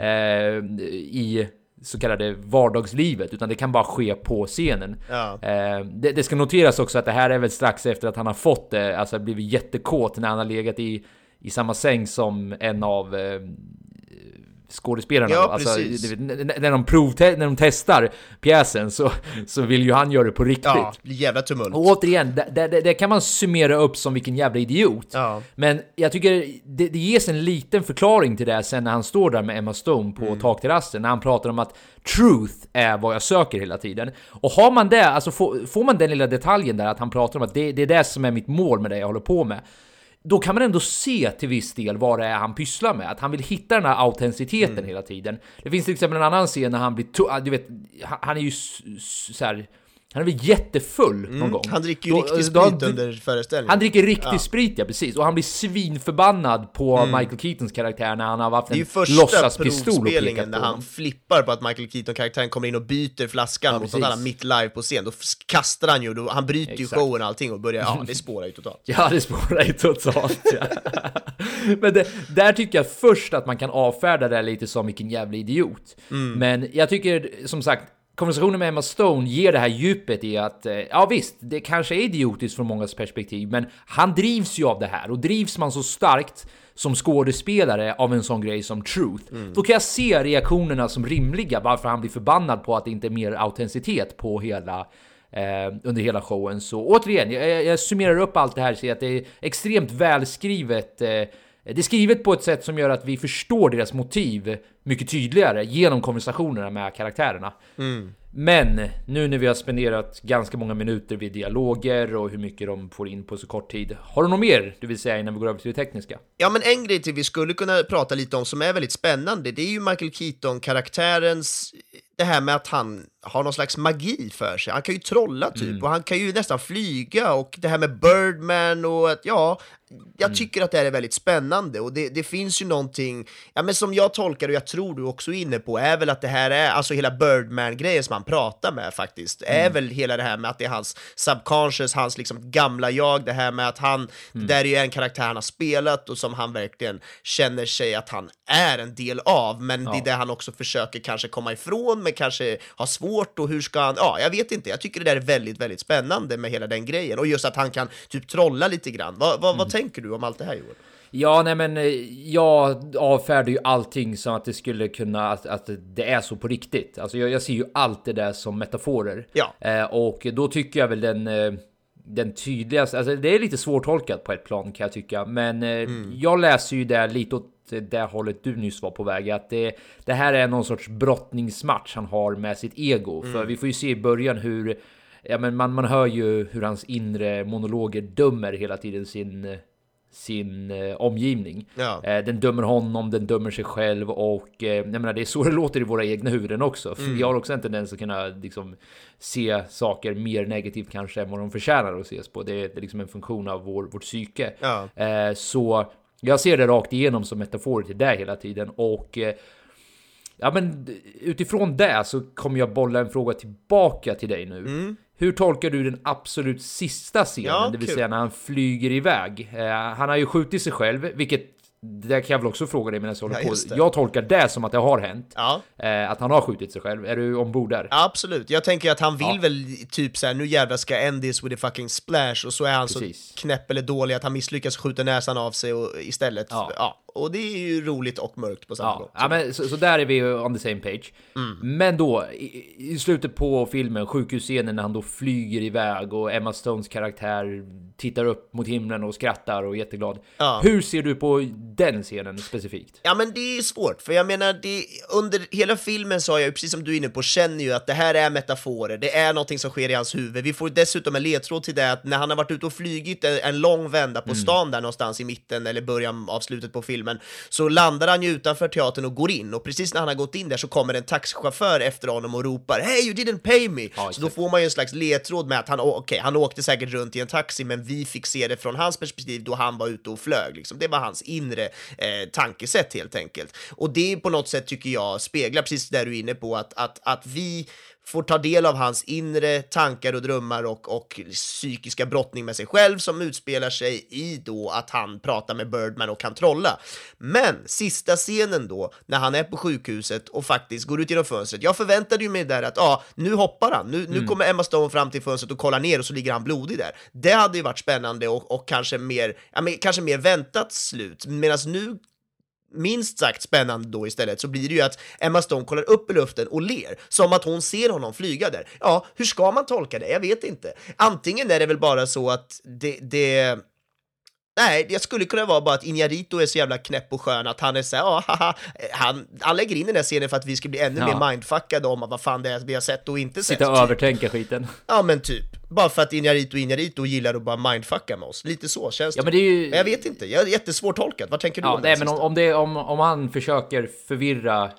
eh, i så kallade vardagslivet, utan det kan bara ske på scenen. Ja. Eh, det, det ska noteras också att det här är väl strax efter att han har fått det, alltså blivit jättekåt när han har legat i, i samma säng som en av eh, skådespelarna. Ja, alltså, vet, när, de provte- när de testar pjäsen så, så vill ju han göra det på riktigt. Ja, jävla tumult. Och återigen, det kan man summera upp som vilken jävla idiot. Ja. Men jag tycker det, det ges en liten förklaring till det sen när han står där med Emma Stone på Mm. takterrassen, när han pratar om att truth är vad jag söker hela tiden. Och har man det, alltså får, får man den lilla detaljen där att han pratar om att det, det är det som är mitt mål med det jag håller på med. Då kan man ändå se till viss del vad det är han pysslar med, att han vill hitta den här autenticiteten Mm. hela tiden. Det finns till exempel en annan scen när han blir, to- du vet, han är ju så här, han är väl jättefull någon gång. Mm. Han dricker ju Då- riktig sprit under föreställningen. han dricker riktig sprit, ja precis. Och han blir svinförbannad på Michael Keatons karaktär när han har haft Mm. Det är ju en första låtsaspistol och pekat när på han honom. flippar på att Michael Keaton-karaktären kommer in och byter flaskan mot något annat mitt live på scen. Då kastar han ju, då, han bryter ju Exakt. showen och allting och börjar, ja det spårar ju totalt. Ja, det spårar ju totalt. Ja. Men det, där tycker jag först att man kan avfärda det lite som vilken jävla idiot. Mm. Men jag tycker, som sagt, konversationen med Emma Stone ger det här djupet i att, eh, ja visst, det kanske är idiotiskt från mångas perspektiv, men han drivs ju av det här. Och drivs man så starkt som skådespelare av en sån grej som truth, då kan jag se reaktionerna som rimliga, varför han blir förbannad på att det inte är mer autenticitet på hela eh, under hela showen. Så återigen, jag, jag- jag summerar upp allt det här och ser att det är extremt välskrivet. Eh, det är skrivet på ett sätt som gör att vi förstår deras motiv mycket tydligare genom konversationerna med karaktärerna. Men nu när vi har spenderat ganska många minuter vid dialoger och hur mycket de får in på så kort tid. Har du något mer du vill säga innan vi går över till det tekniska? Ja, men en grej till vi skulle kunna prata lite om som är väldigt spännande, det är ju Michael Keaton-karaktärens, det här med att han har någon slags magi för sig. Han kan ju trolla typ, och han kan ju nästan flyga och det här med Birdman och att, ja, jag tycker att det här är väldigt spännande och det, det finns ju någonting, ja men som jag tolkar och jag tror du också är inne på, är väl att det här är, alltså hela Birdman-grejen som han pratar med faktiskt, är väl hela det här med att det är hans subconscious, hans liksom gamla jag, det här med att han, det där är ju en karaktär han har spelat och som han verkligen känner sig att han är en del av, men det är det han också försöker kanske komma ifrån, men kanske har svårt och hur ska han, ja, jag vet inte, jag tycker det där är väldigt, väldigt spännande med hela den grejen och just att han kan typ trolla lite grann. Vad, vad, vad tänker du om allt det här Joel? Ja, nej men eh, jag avfärdar ju allting som att det skulle kunna, att, att det är så på riktigt. Alltså jag, jag ser ju allt det där som metaforer. Ja. Eh, och då tycker jag väl den, eh, den tydligaste, alltså det är lite svårtolkat på ett plan kan jag tycka. Men eh, jag läser ju det lite åt det hållet du nyss var på väg. Att det, det här är någon sorts brottningsmatch han har med sitt ego. För vi får ju se i början hur, ja men man, man hör ju hur hans inre monologer dömer hela tiden sin sin eh, omgivning. Ja. Eh, den dömer honom, den dömer sig själv och eh, jag menar, det är så det låter i våra egna huvuden också. För Mm. Jag har också en tendens att kunna liksom, se saker mer negativt kanske än vad de förtjänar att ses på. Det är, det är liksom en funktion av vår, vårt psyke. Ja. Eh, så jag ser det rakt igenom som metafor till det hela tiden och eh, Ja men utifrån det så kommer jag bolla en fråga tillbaka till dig nu. Hur tolkar du den absolut sista scenen, Mm. Ja, det vill kul. säga när han flyger iväg? Eh, han har ju skjutit sig själv, vilket det kan jag väl också fråga dig medan jag håller Ja, på. Jag tolkar det som att det har hänt. Ja. Eh, att han har skjutit sig själv. Är du ombord där? Absolut, jag tänker att han vill Ja. väl typ såhär, nu jävlar ska jag end this with a fucking splash, och så är han Precis. så knäpp eller dålig att han misslyckas och skjuter näsan av sig och, istället. Ja. Och det är ju roligt och mörkt på samma Ja, gång. ja men, så, så där är vi on the same page. Mm. Men då, i, i slutet på filmen, sjukhusscenen när han då flyger iväg och Emma Stones karaktär tittar upp mot himlen och skrattar och är jätteglad. Ja. Hur ser du på den scenen specifikt? Ja men det är svårt, för jag menar, det, under hela filmen så har jag ju, precis som du är inne på, känner ju att det här är metaforer, det är någonting som sker i hans huvud. Vi får dessutom en ledtråd till det att när han har varit ute och flygit en, en lång vända på stan där någonstans i mitten eller början av slutet på filmen, så landar han ju utanför teatern och går in, och precis när han har gått in där så kommer en taxichaufför efter honom och ropar “Hey, you didn't pay me!” Ja, Så då får man ju en slags ledtråd med att han, okej, han åkte säkert runt i en taxi, men vi fick se det från hans perspektiv då han var ute och flög. Liksom. Det var hans inre eh, tankesätt helt enkelt. Och det på något sätt tycker jag speglar precis det du är inne på, att, att, att vi får ta del av hans inre tankar och drömmar och, och psykiska brottning med sig själv som utspelar sig i då att han pratar med Birdman och kan trolla. Men sista scenen då, när han är på sjukhuset och faktiskt går ut genom fönstret. Jag förväntade ju mig där att ja, nu hoppar han, nu, nu kommer Emma Stone fram till fönstret och kollar ner och så ligger han blodig där. Det hade ju varit spännande och, och kanske mer, ja, men, kanske mer väntat slut. Medan nu minst sagt spännande då istället så blir det ju att Emma Stone kollar upp i luften och ler, som att hon ser honom flyga där. Ja, hur ska man tolka det? Jag vet inte. Antingen är det väl bara så att det, det Nej, det skulle kunna vara bara att Inarito är så jävla knäpp och skön att han är så här, ja, haha, han, han lägger in den här scenen för att vi ska bli ännu Ja. mer mindfuckade om vad fan det är vi har sett och inte sett. Sitta och övertänka skiten. Ja men typ, bara för att Inarito Inarito gillar att bara mindfucka med oss. Lite så känns Ja det. men det är ju... Men jag vet inte, jag är jättesvårtolkad. Vad tänker du Ja, om det nej, men om, det, om, om han försöker förvirra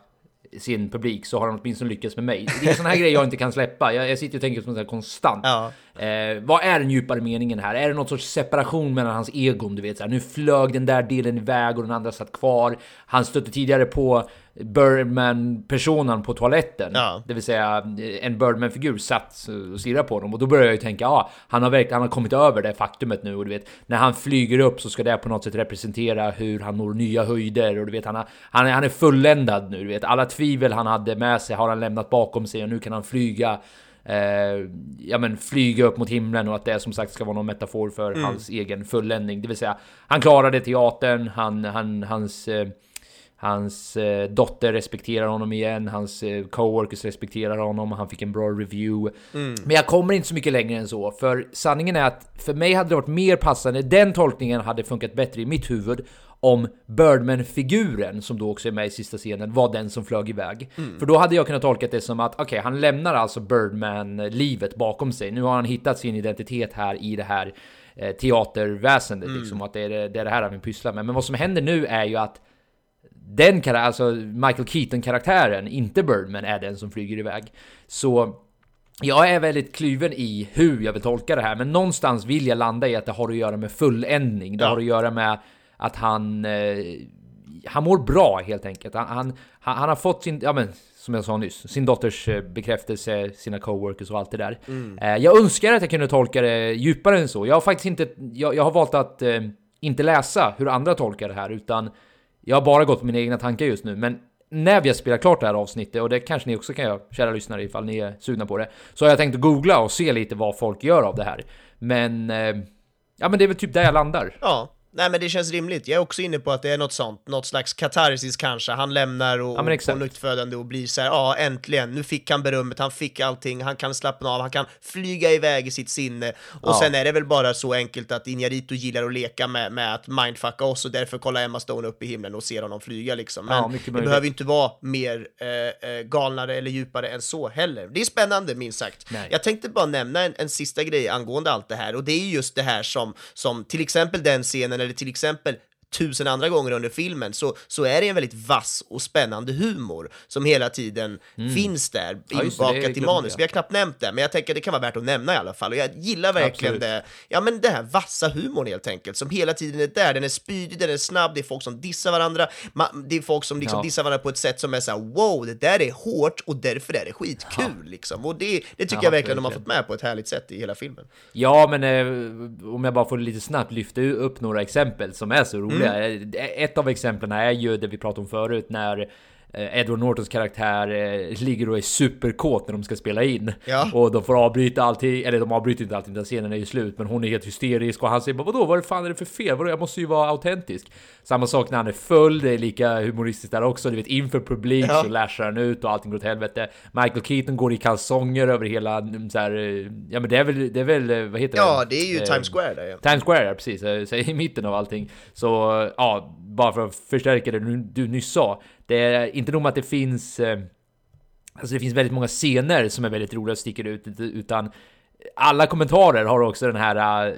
sin publik så har han åtminstone lyckats med mig. Det är såna här grejer jag inte kan släppa. Jag, jag sitter och tänker som så här konstant. Ja. Eh, vad är den djupare meningen här? Är det någon sorts separation mellan hans egon? Du vet, så här, nu flög den där delen iväg och den andra satt kvar. Han stötte tidigare på Birdman-personen på toaletten. Ja. Det vill säga en Birdman-figur satt och stirrade på honom och då började jag ju tänka, ja, han har verkligen han har kommit över det faktumet nu och du vet, när han flyger upp så ska det på något sätt representera hur han når nya höjder och du vet, han, har, han, är, han är fulländad nu, du vet, alla tvivel han hade med sig har han lämnat bakom sig och nu kan han flyga eh, ja men flyga upp mot himlen och att det som sagt ska vara någon metafor för Mm. hans egen fulländning. Det vill säga, han klarade teatern, han, han, hans eh, Hans eh, dotter respekterar honom igen, hans eh, coworkers respekterar honom, han fick en bra review. Men jag kommer inte så mycket längre än så, för sanningen är att för mig hade det varit mer passande, den tolkningen hade funkat bättre i mitt huvud om Birdman-figuren, som då också är med i sista scenen, var den som flög iväg. För då hade jag kunnat tolka det som att, okej, han lämnar alltså Birdman-livet bakom sig. Nu har han hittat sin identitet här i det här eh, teaterväsendet, liksom, att det är det, det är det här han vill pyssla med. Men vad som händer nu är ju att den kara- alltså Michael Keaton-karaktären, inte Birdman, är den som flyger iväg. Så jag är väldigt kluven i hur jag vill tolka det här, men någonstans vill jag landa i att det har att göra med fulländning. Det Ja. har att göra med att han... Eh, han mår bra helt enkelt. Han, han, han har fått sin, ja men som jag sa nyss, sin dotters eh, bekräftelse, sina coworkers och allt det där. Eh, jag önskar att jag kunde tolka det djupare än så. Jag har faktiskt inte, jag, jag har valt att inte läsa hur andra tolkar det här, utan jag har bara gått på mina egna tankar just nu. Men när vi har spelat klart det här avsnittet, och det kanske ni också kan göra, kära lyssnare, ifall ni är sugna på det, så har jag tänkt googla och se lite vad folk gör av det här. Men, eh, ja men det är väl typ där jag landar. Ja, nej men det känns rimligt. Jag är också inne på att det är något sånt, något slags katarsis kanske. Han lämnar och, Ja, och på nytt födande och blir så här, ja äntligen, nu fick han berömmet, han fick allting, han kan slappna av, han kan flyga iväg i sitt sinne. Och Ja. sen är det väl bara så enkelt att Inarito gillar att leka med, med att mindfucka oss och därför kollar Emma Stone upp i himlen och ser honom flyga liksom. Men Ja, det behöver inte vara mer eh, eh, galnare eller djupare än så heller. Det är spännande minst sagt. Nej. Jag tänkte bara nämna en, en sista grej angående allt det här och det är ju just det här som, som till exempel den scenen eller till exempel tusen andra gånger under filmen så, så är det en väldigt vass och spännande humor som hela tiden finns där Mm. Ja, inbakat i manus. jag. Vi har knappt nämnt det, men jag tänker att det kan vara värt att nämna i alla fall. Och jag gillar verkligen Absolut. det, ja men det här vassa humorn helt enkelt, som hela tiden är där. Den är spydig, den är snabb, det är folk som dissar varandra, Ma- det är folk som liksom Ja. dissar varandra på ett sätt som är så här: wow, det där är hårt och därför är det skitkul liksom. Och det, det tycker Ja, jag verkligen de har fått med på ett härligt sätt i hela filmen. Ja, men eh, om jag bara får lite snabbt lyfta upp några exempel som är så roliga. Mm. Eh, Ett av exemplen är ju det vi pratade om förut när Edward Nortons karaktär eh, ligger och är superkåt när de ska spela in. Ja. Och de får avbryta allting, eller de avbryter inte allting, den scenen är ju slut. Men hon är helt hysterisk och han säger bara vadå, vad fan är det för fel? Vadå, jag måste ju vara autentisk. Samma sak när han är full, det är lika humoristiskt där också. Du vet, inför publik Ja. så lashar han ut och allting går åt helvete. Michael Keaton går i kalsonger över hela, mm, så här, eh, ja men det är väl, det är väl, eh, vad heter Ja, det är ju Eh, Times Square där ja. Times Square, ja, precis. eh, Så i mitten av allting. Så ja, bara för att förstärka det du, du nyss sa. Det är inte nog med att det finns... Eh, alltså det finns väldigt många scener som är väldigt roliga och sticker ut, utan alla kommentarer har också den här... Eh,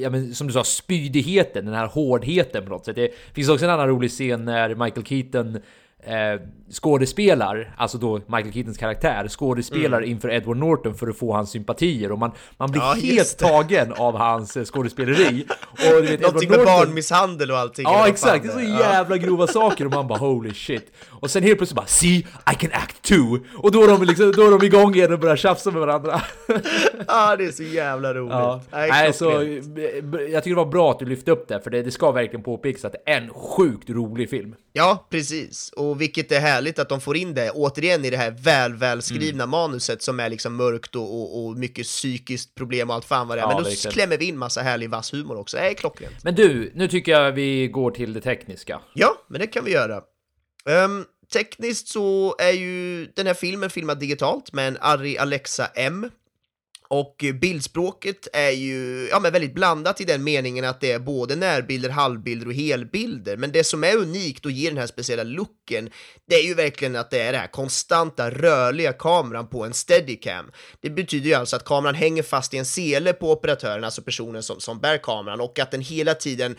ja, men som du sa, spydigheten, den här hårdheten på något sätt. Det finns också en annan rolig scen när Michael Keaton eh, skådespelar, alltså då Michael Keatons karaktär, skådespelar inför Edward Norton för att få hans sympatier och man, man blir Ja, helt det. tagen av hans eh, skådespeleri. Och du vet, Någonting Edward med Norton- barnmisshandel och allting. Ja exakt, det är så är. Ja. jävla grova saker och man bara holy shit. Och sen helt plötsligt bara see, I can act too. Och då är de, liksom, då är de igång igen och börjar tjafsa med varandra. ah, det är så jävla roligt. Ja. Nej, så, jag tycker det var bra att du lyfte upp det, för det, det ska verkligen påpekas att det är en sjukt rolig film. Ja, precis. Och vilket är härligt att de får in det, återigen i det här väl, välskrivna Mm. manuset som är liksom mörkt och, och, och mycket psykiskt problem och allt fan vad det är. Ja, Men då verkligen. klämmer vi in massa härlig vass humor också. Det är klockrent. Men du, nu tycker jag vi går till det tekniska. Ja, men det kan vi göra. Ehm, tekniskt så är ju den här filmen filmad digitalt med en Arri Alexa M. Och bildspråket är ju ja, men väldigt blandat i den meningen att det är både närbilder, halvbilder och helbilder. Men det som är unikt och ger den här speciella looken, det är ju verkligen att det är den här konstanta rörliga kameran på en steadicam. Det betyder ju alltså att kameran hänger fast i en sele på operatören, alltså personen som, som bär kameran, och att den hela tiden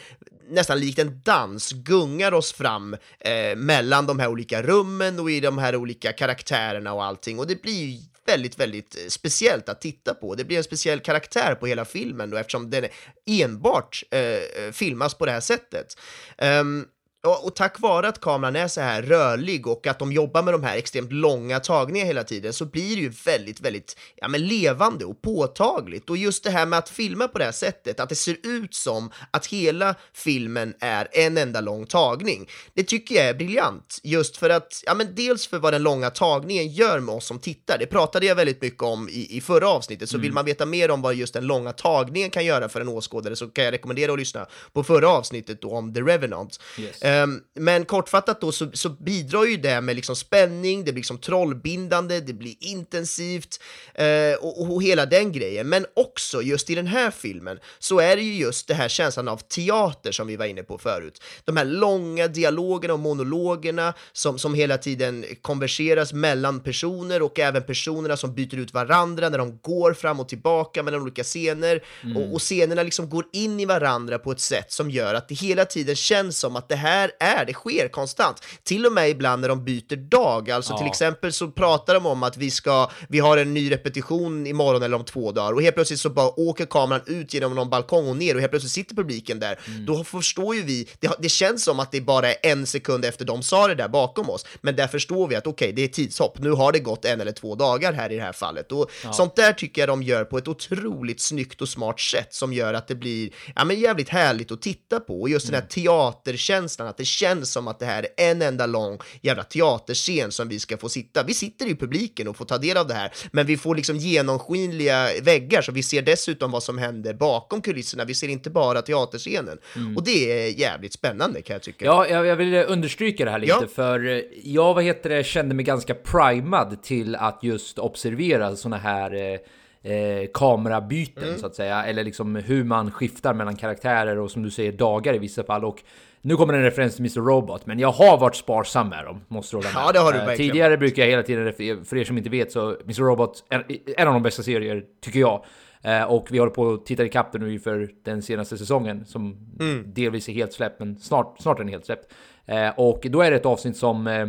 nästan likt en dans gungar oss fram eh, mellan de här olika rummen och i de här olika karaktärerna och allting. Och det blir ju väldigt, väldigt eh, speciellt att titta på. Det blir en speciell karaktär på hela filmen då eftersom den enbart eh, eh filmas på det här sättet. Um, och, och tack vare att kameran är så här rörlig och att de jobbar med de här extremt långa tagningarna hela tiden så blir det ju väldigt, väldigt ja, men levande och påtagligt. Och just det här med att filma på det här sättet, att det ser ut som att hela filmen är en enda lång tagning. Det tycker jag är briljant, just för att, ja men dels för vad den långa tagningen gör med oss som tittar. Det pratade jag väldigt mycket om i, i förra avsnittet, så vill man veta mer om vad just den långa tagningen kan göra för en åskådare så kan jag rekommendera att lyssna på förra avsnittet då om The Revenant. Yes. Ehm, men kortfattat då så, så bidrar ju det med liksom spänning, det blir liksom trollbindande, det blir intensivt eh, och, och hela den grejen. Men också just i den här filmen så är det ju just det här känslan av teater som vi var inne på förut. De här långa dialogerna och monologerna som, som hela tiden konverseras mellan personer och även personerna som byter ut varandra när de går fram och tillbaka mellan olika scener och, och scenerna liksom går in i varandra på ett sätt som gör att det hela tiden känns som att det här är, det sker konstant. Till och med ibland när de byter dag, alltså till Ja. exempel så pratar de om att vi ska, vi har en ny repetition imorgon eller om två dagar. Och helt plötsligt så bara åker kameran ut genom någon balkong och ner och helt plötsligt sitter publiken där. Då förstår ju vi, det, det känns som att det bara är en sekund efter de sa det där bakom oss, men där förstår vi att okej, det är tidshopp, nu har det gått en eller två dagar här i det här fallet. Och sånt där tycker jag de gör på ett otroligt snyggt och smart sätt som gör att det blir, ja men jävligt härligt att titta på. Och just den här teaterkänslan, att det känns som att det här är en enda lång jävla teaterscen som vi ska få sitta. Vi sitter i publiken och får ta del av det här, men vi får liksom genomskinliga väggar så vi ser dessutom vad som händer bakom kulisserna. Vi ser inte bara teaterscenen och det är jävligt spännande kan jag tycka. Ja, jag, jag vill understryka det här lite, Ja. för jag vad heter det, kände mig ganska primad till att just observera såna här eh, eh, kamerabyten Mm. så att säga, eller liksom hur man skiftar mellan karaktärer och som du säger dagar i vissa fall. Och nu kommer en referens till Mr. Robot, men jag har varit sparsam med dem, måste med. Ja, det har du Eh, verkligen Tidigare brukar jag hela tiden, för er som inte vet, så Mr. Robot, en, en av de bästa serier, tycker jag, Eh, och vi håller på att titta ikapp det nu för den senaste säsongen som delvis är helt släppt, men snart, snart är den helt släppt. Eh, och då är det ett avsnitt som eh,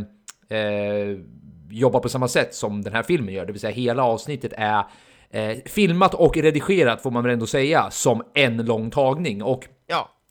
jobbar på samma sätt som den här filmen gör, det vill säga hela avsnittet är eh, filmat och redigerat får man väl ändå säga som en lång tagning. Och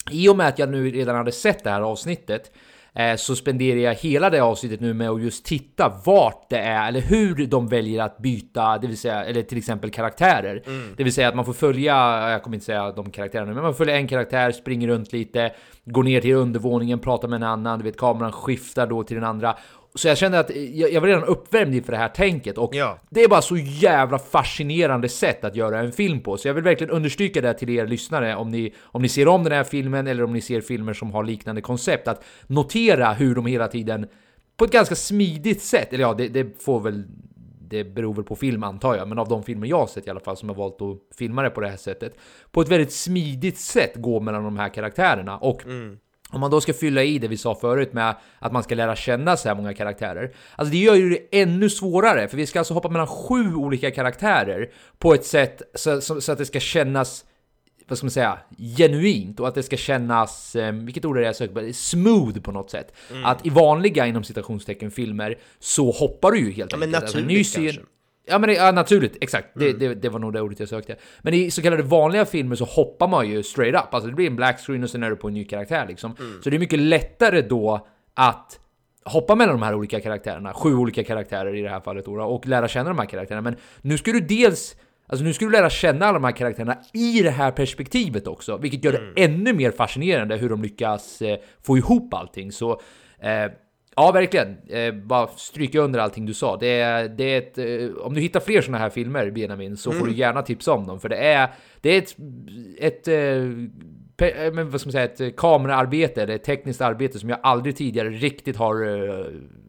i och med att jag nu redan hade sett det här avsnittet eh, så spenderar jag hela det avsnittet nu med att just titta vart det är eller hur de väljer att byta, det vill säga eller till exempel karaktärer. Det vill säga att man får följa, jag kommer inte säga de karaktärerna, men man följer en karaktär, springer runt lite, går ner till undervåningen, pratar med en annan, du vet kameran skiftar då till den andra. Så jag kände att jag, jag var redan uppvärmd inför det här tänket och Ja. det är bara så jävla fascinerande sätt att göra en film på. Så jag vill verkligen understryka det till er lyssnare om ni, om ni ser om den här filmen eller om ni ser filmer som har liknande koncept. Att notera hur de hela tiden på ett ganska smidigt sätt, eller ja, det, det får väl det beror väl på film antar jag, men av de filmer jag har sett i alla fall som har valt att filma det på det här sättet. På ett väldigt smidigt sätt gå mellan de här karaktärerna. Och om man då ska fylla i det vi sa förut med att man ska lära känna så här många karaktärer. Alltså det gör ju det ännu svårare, för vi ska alltså hoppa mellan sju olika karaktärer på ett sätt så, så, så att det ska kännas vad ska man säga, genuint och att det ska kännas, eh, vilket ord är det jag söker på, smooth på något sätt. Mm. Att i vanliga inom citationstecken filmer så hoppar du ju helt Ja, men enkelt. Alltså, en naturligt scen- kanske. Ja men det, ja, naturligt, exakt. Det, Mm. det, det var nog det ordet jag sökte. Men i så kallade vanliga filmer så hoppar man ju straight up. Alltså det blir en black screen och sen är du på en ny karaktär liksom. Mm. Så det är mycket lättare då att hoppa mellan de här olika karaktärerna, sju olika karaktärer i det här fallet då, och lära känna de här karaktärerna. Men nu ska du dels Alltså nu ska du lära känna alla de här karaktärerna i det här perspektivet också, vilket gör det Mm. ännu mer fascinerande hur de lyckas eh, få ihop allting. Så eh, ja, verkligen. Eh, bara stryka under allting du sa. Det är, det är ett, eh, om du hittar fler sådana här filmer, Benjamin, så Mm. får du gärna tipsa om dem, för det är, det är ett, ett eh, pe- eh, men vad ska man säga, ett kameraarbete eller ett tekniskt arbete som jag aldrig tidigare riktigt har eh,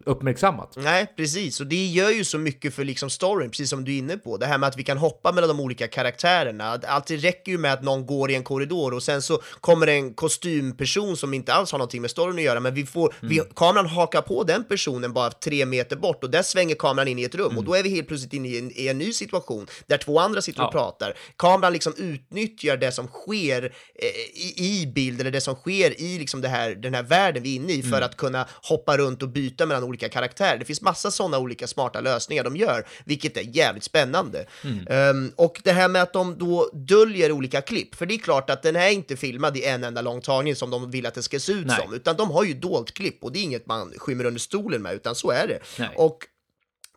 uppmärksammat. Nej, precis. Och det gör ju så mycket för liksom storyn, precis som du är inne på. Det här med att vi kan hoppa mellan de olika karaktärerna. Det räcker ju med att någon går i en korridor och sen så kommer en kostymperson som inte alls har någonting med storyn att göra, men vi får, vi, kameran hakar på den personen bara tre meter bort och där svänger kameran in i ett rum och då är vi helt plötsligt inne i en, i en ny situation där två andra sitter och Ja. pratar. Kameran liksom utnyttjar det som sker eh, i, i bild eller det som sker i liksom det här, den här världen vi är inne i för att kunna hoppa runt och byta mellan olika karaktärer. Det finns massa sådana olika smarta lösningar de gör, vilket är jävligt spännande. Ehm, och det här med att de då döljer olika klipp, för det är klart att den är inte filmad i en enda lång tagning som de vill att det ska se ut Nej. som, utan de har ju dolt klipp och det är inget man skymmer under stolen med, utan så är det. Nej. Och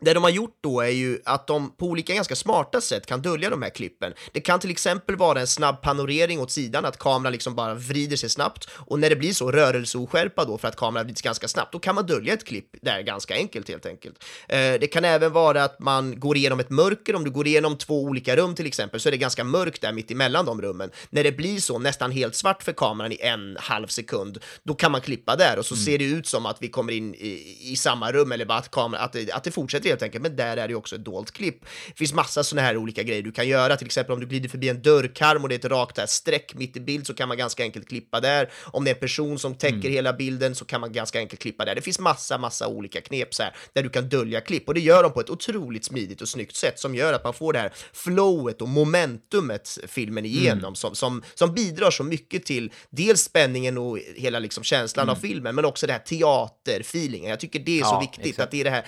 det de har gjort då är ju att de på olika ganska smarta sätt kan dölja de här klippen. Det kan till exempel vara en snabb panorering åt sidan, att kameran liksom bara vrider sig snabbt och när det blir så rörelseoskärpa då för att kameran vrids ganska snabbt, då kan man dölja ett klipp där ganska enkelt helt enkelt. Eh, det kan även vara att man går igenom ett mörker, om du går igenom två olika rum till exempel så är det ganska mörkt där mitt emellan de rummen. När det blir så nästan helt svart för kameran i en halv sekund, då kan man klippa där och så ser det ut som att vi kommer in i, i samma rum eller bara att, kameran, att, att det fortsätter helt enkelt. Men där är det också ett dolt klipp. Det finns massa sådana här olika grejer du kan göra, till exempel om du glider förbi en dörrkarm och det är ett rakt där streck mitt i bild så kan man ganska enkelt klippa där. Om det är en person som täcker hela bilden så kan man ganska enkelt klippa där. Det finns massa, massa olika knep så här där du kan dölja klipp och det gör de på ett otroligt smidigt och snyggt sätt som gör att man får det här flowet och momentumet filmen igenom som, som, som bidrar så mycket till dels spänningen och hela liksom känslan av filmen men också det här teaterfeelingen. Jag tycker det är så Ja, viktigt exakt. att det är det här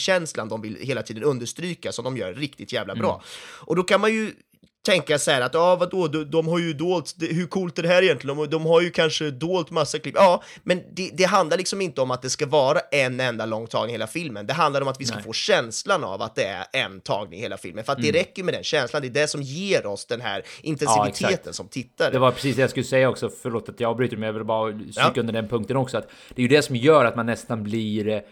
teaterkänslan de vill hela tiden understryka som de gör riktigt jävla bra. Mm. Och då kan man ju tänka så här att ja vadå, de, de har ju dolt, hur coolt är det här egentligen? De, de har ju kanske dolt massa klipp. Ja, men det, det handlar liksom inte om att det ska vara en enda lång tagning i hela filmen. Det handlar om att vi ska Nej. få känslan av att det är en tagning i hela filmen. För att det räcker med den känslan, det är det som ger oss den här intensiviteten exakt. som tittare. Det var precis det jag skulle säga också, förlåt att jag avbryter men jag vill bara stryka Ja. under den punkten också att det är ju det som gör att man nästan blir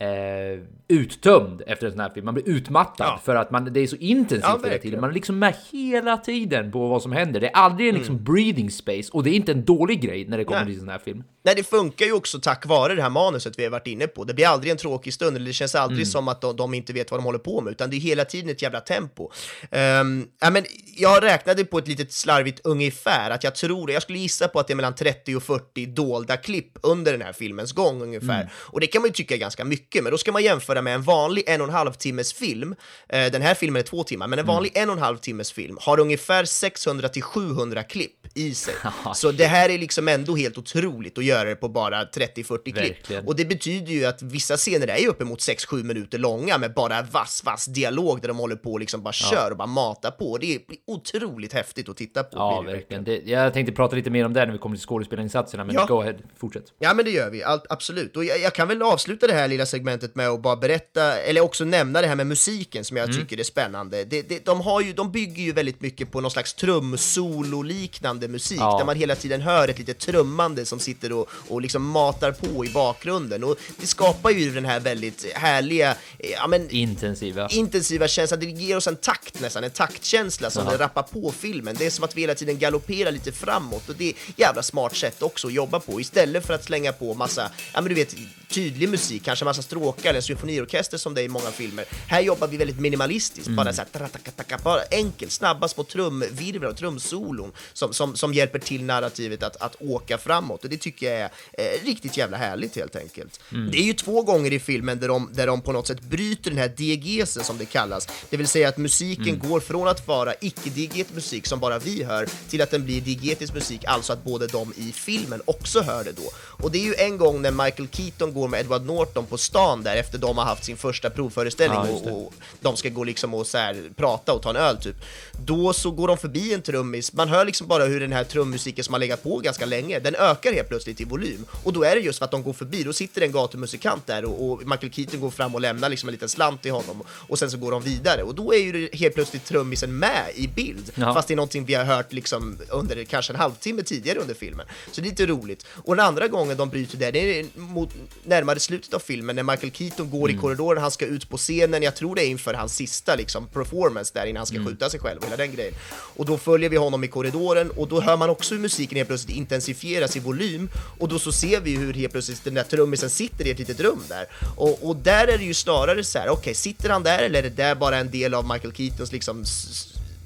eh, uttömd efter en sån här film. Man blir utmattad Ja. för att man, det är så intensivt Ja, hela tiden. Man är liksom med hela tiden på vad som händer. Det är aldrig en liksom Mm. breathing space och det är inte en dålig grej när det kommer Nej. till sån här film. Nej, det funkar ju också tack vare det här manuset vi har varit inne på. Det blir aldrig en tråkig stund, eller det känns aldrig som att de, de inte vet vad de håller på med, utan det är hela tiden ett jävla tempo. Um, ja, men jag räknade på ett litet slarvigt ungefär, att jag tror, jag skulle gissa på att det är mellan 30 och 40 dolda klipp under den här filmens gång ungefär. Och det kan man ju tycka är ganska mycket mycket, men då ska man jämföra med en vanlig en och en halv timmes film. Eh, den här filmen är två timmar, men en Mm. vanlig en och en halv timmes film har ungefär 600 till 700 klipp i sig. Så det här är liksom ändå helt otroligt att göra det på bara 30-40 klipp. Verkligen. Och det betyder ju att vissa scener är ju uppemot 6-7 minuter långa med bara vass, vass dialog där de håller på och liksom bara kör och bara matar på. Det är otroligt häftigt att titta på. Ja, verkligen. Det, jag tänkte prata lite mer om det när vi kommer till skådespelarinsatserna, men Ja. go ahead, fortsätt. Ja, men det gör vi. Allt, absolut. Och jag, jag kan väl avsluta det här lilla segmentet med att bara berätta, eller också nämna det här med musiken som jag Mm. tycker är spännande. Det, det, de, har ju, de bygger ju väldigt mycket på någon slags trumsolo-liknande musik, Ja. där man hela tiden hör ett litet trummande som sitter och, och liksom matar på i bakgrunden. Och det skapar ju den här väldigt härliga, eh, ja men Intensiva. intensiva känslan, det ger oss en takt nästan, en taktkänsla som Ja. det rappar på filmen. Det är som att vi hela tiden galopperar lite framåt och det är ett jävla smart sätt också att jobba på. Istället för att slänga på massa, ja men du vet, tydlig musik, kanske massa stråkar eller symfoniorkester som det är i många filmer. Här jobbar vi väldigt minimalistiskt, bara så här, bara enkelt, snabba små trumvirvlar och trumsolon som, som, som hjälper till narrativet att, att åka framåt och det tycker jag är eh, riktigt jävla härligt helt enkelt. Det är ju två gånger i filmen där de, där de på något sätt bryter den här diegesen som det kallas, det vill säga att musiken går från att vara icke-diegetisk musik som bara vi hör till att den blir diegetisk musik, alltså att både de i filmen också hör det då. Och det är ju en gång när Michael Keaton går med Edward Norton på stan där efter de har haft sin första provföreställning Ja, och, och de ska gå liksom och så här, prata och ta en öl typ. Då så går de förbi en trummis, man hör liksom bara hur den här trummusiken som har legat på ganska länge, den ökar helt plötsligt i volym. Och då är det just för att de går förbi, då sitter en gatumusikant där och, och Michael Keaton går fram och lämnar liksom en liten slant till honom och sen så går de vidare och då är ju helt plötsligt trummisen med i bild, Ja. fast det är någonting vi har hört liksom under kanske en halvtimme tidigare under filmen. Så det är lite roligt. Och den andra gången de bryter där, det är mot närmare slutet av filmen när Michael Keaton går Mm. i korridoren, han ska ut på scenen, jag tror det är inför hans sista liksom performance där innan han ska Mm. skjuta sig själv och hela den grejen. Och då följer vi honom i korridoren och då hör man också hur musiken helt plötsligt intensifieras i volym och då så ser vi hur helt plötsligt den där trummisen sitter i ett litet rum där. Och, och där är det ju snarare så här, okej, sitter han där eller är det där bara en del av Michael Keatons liksom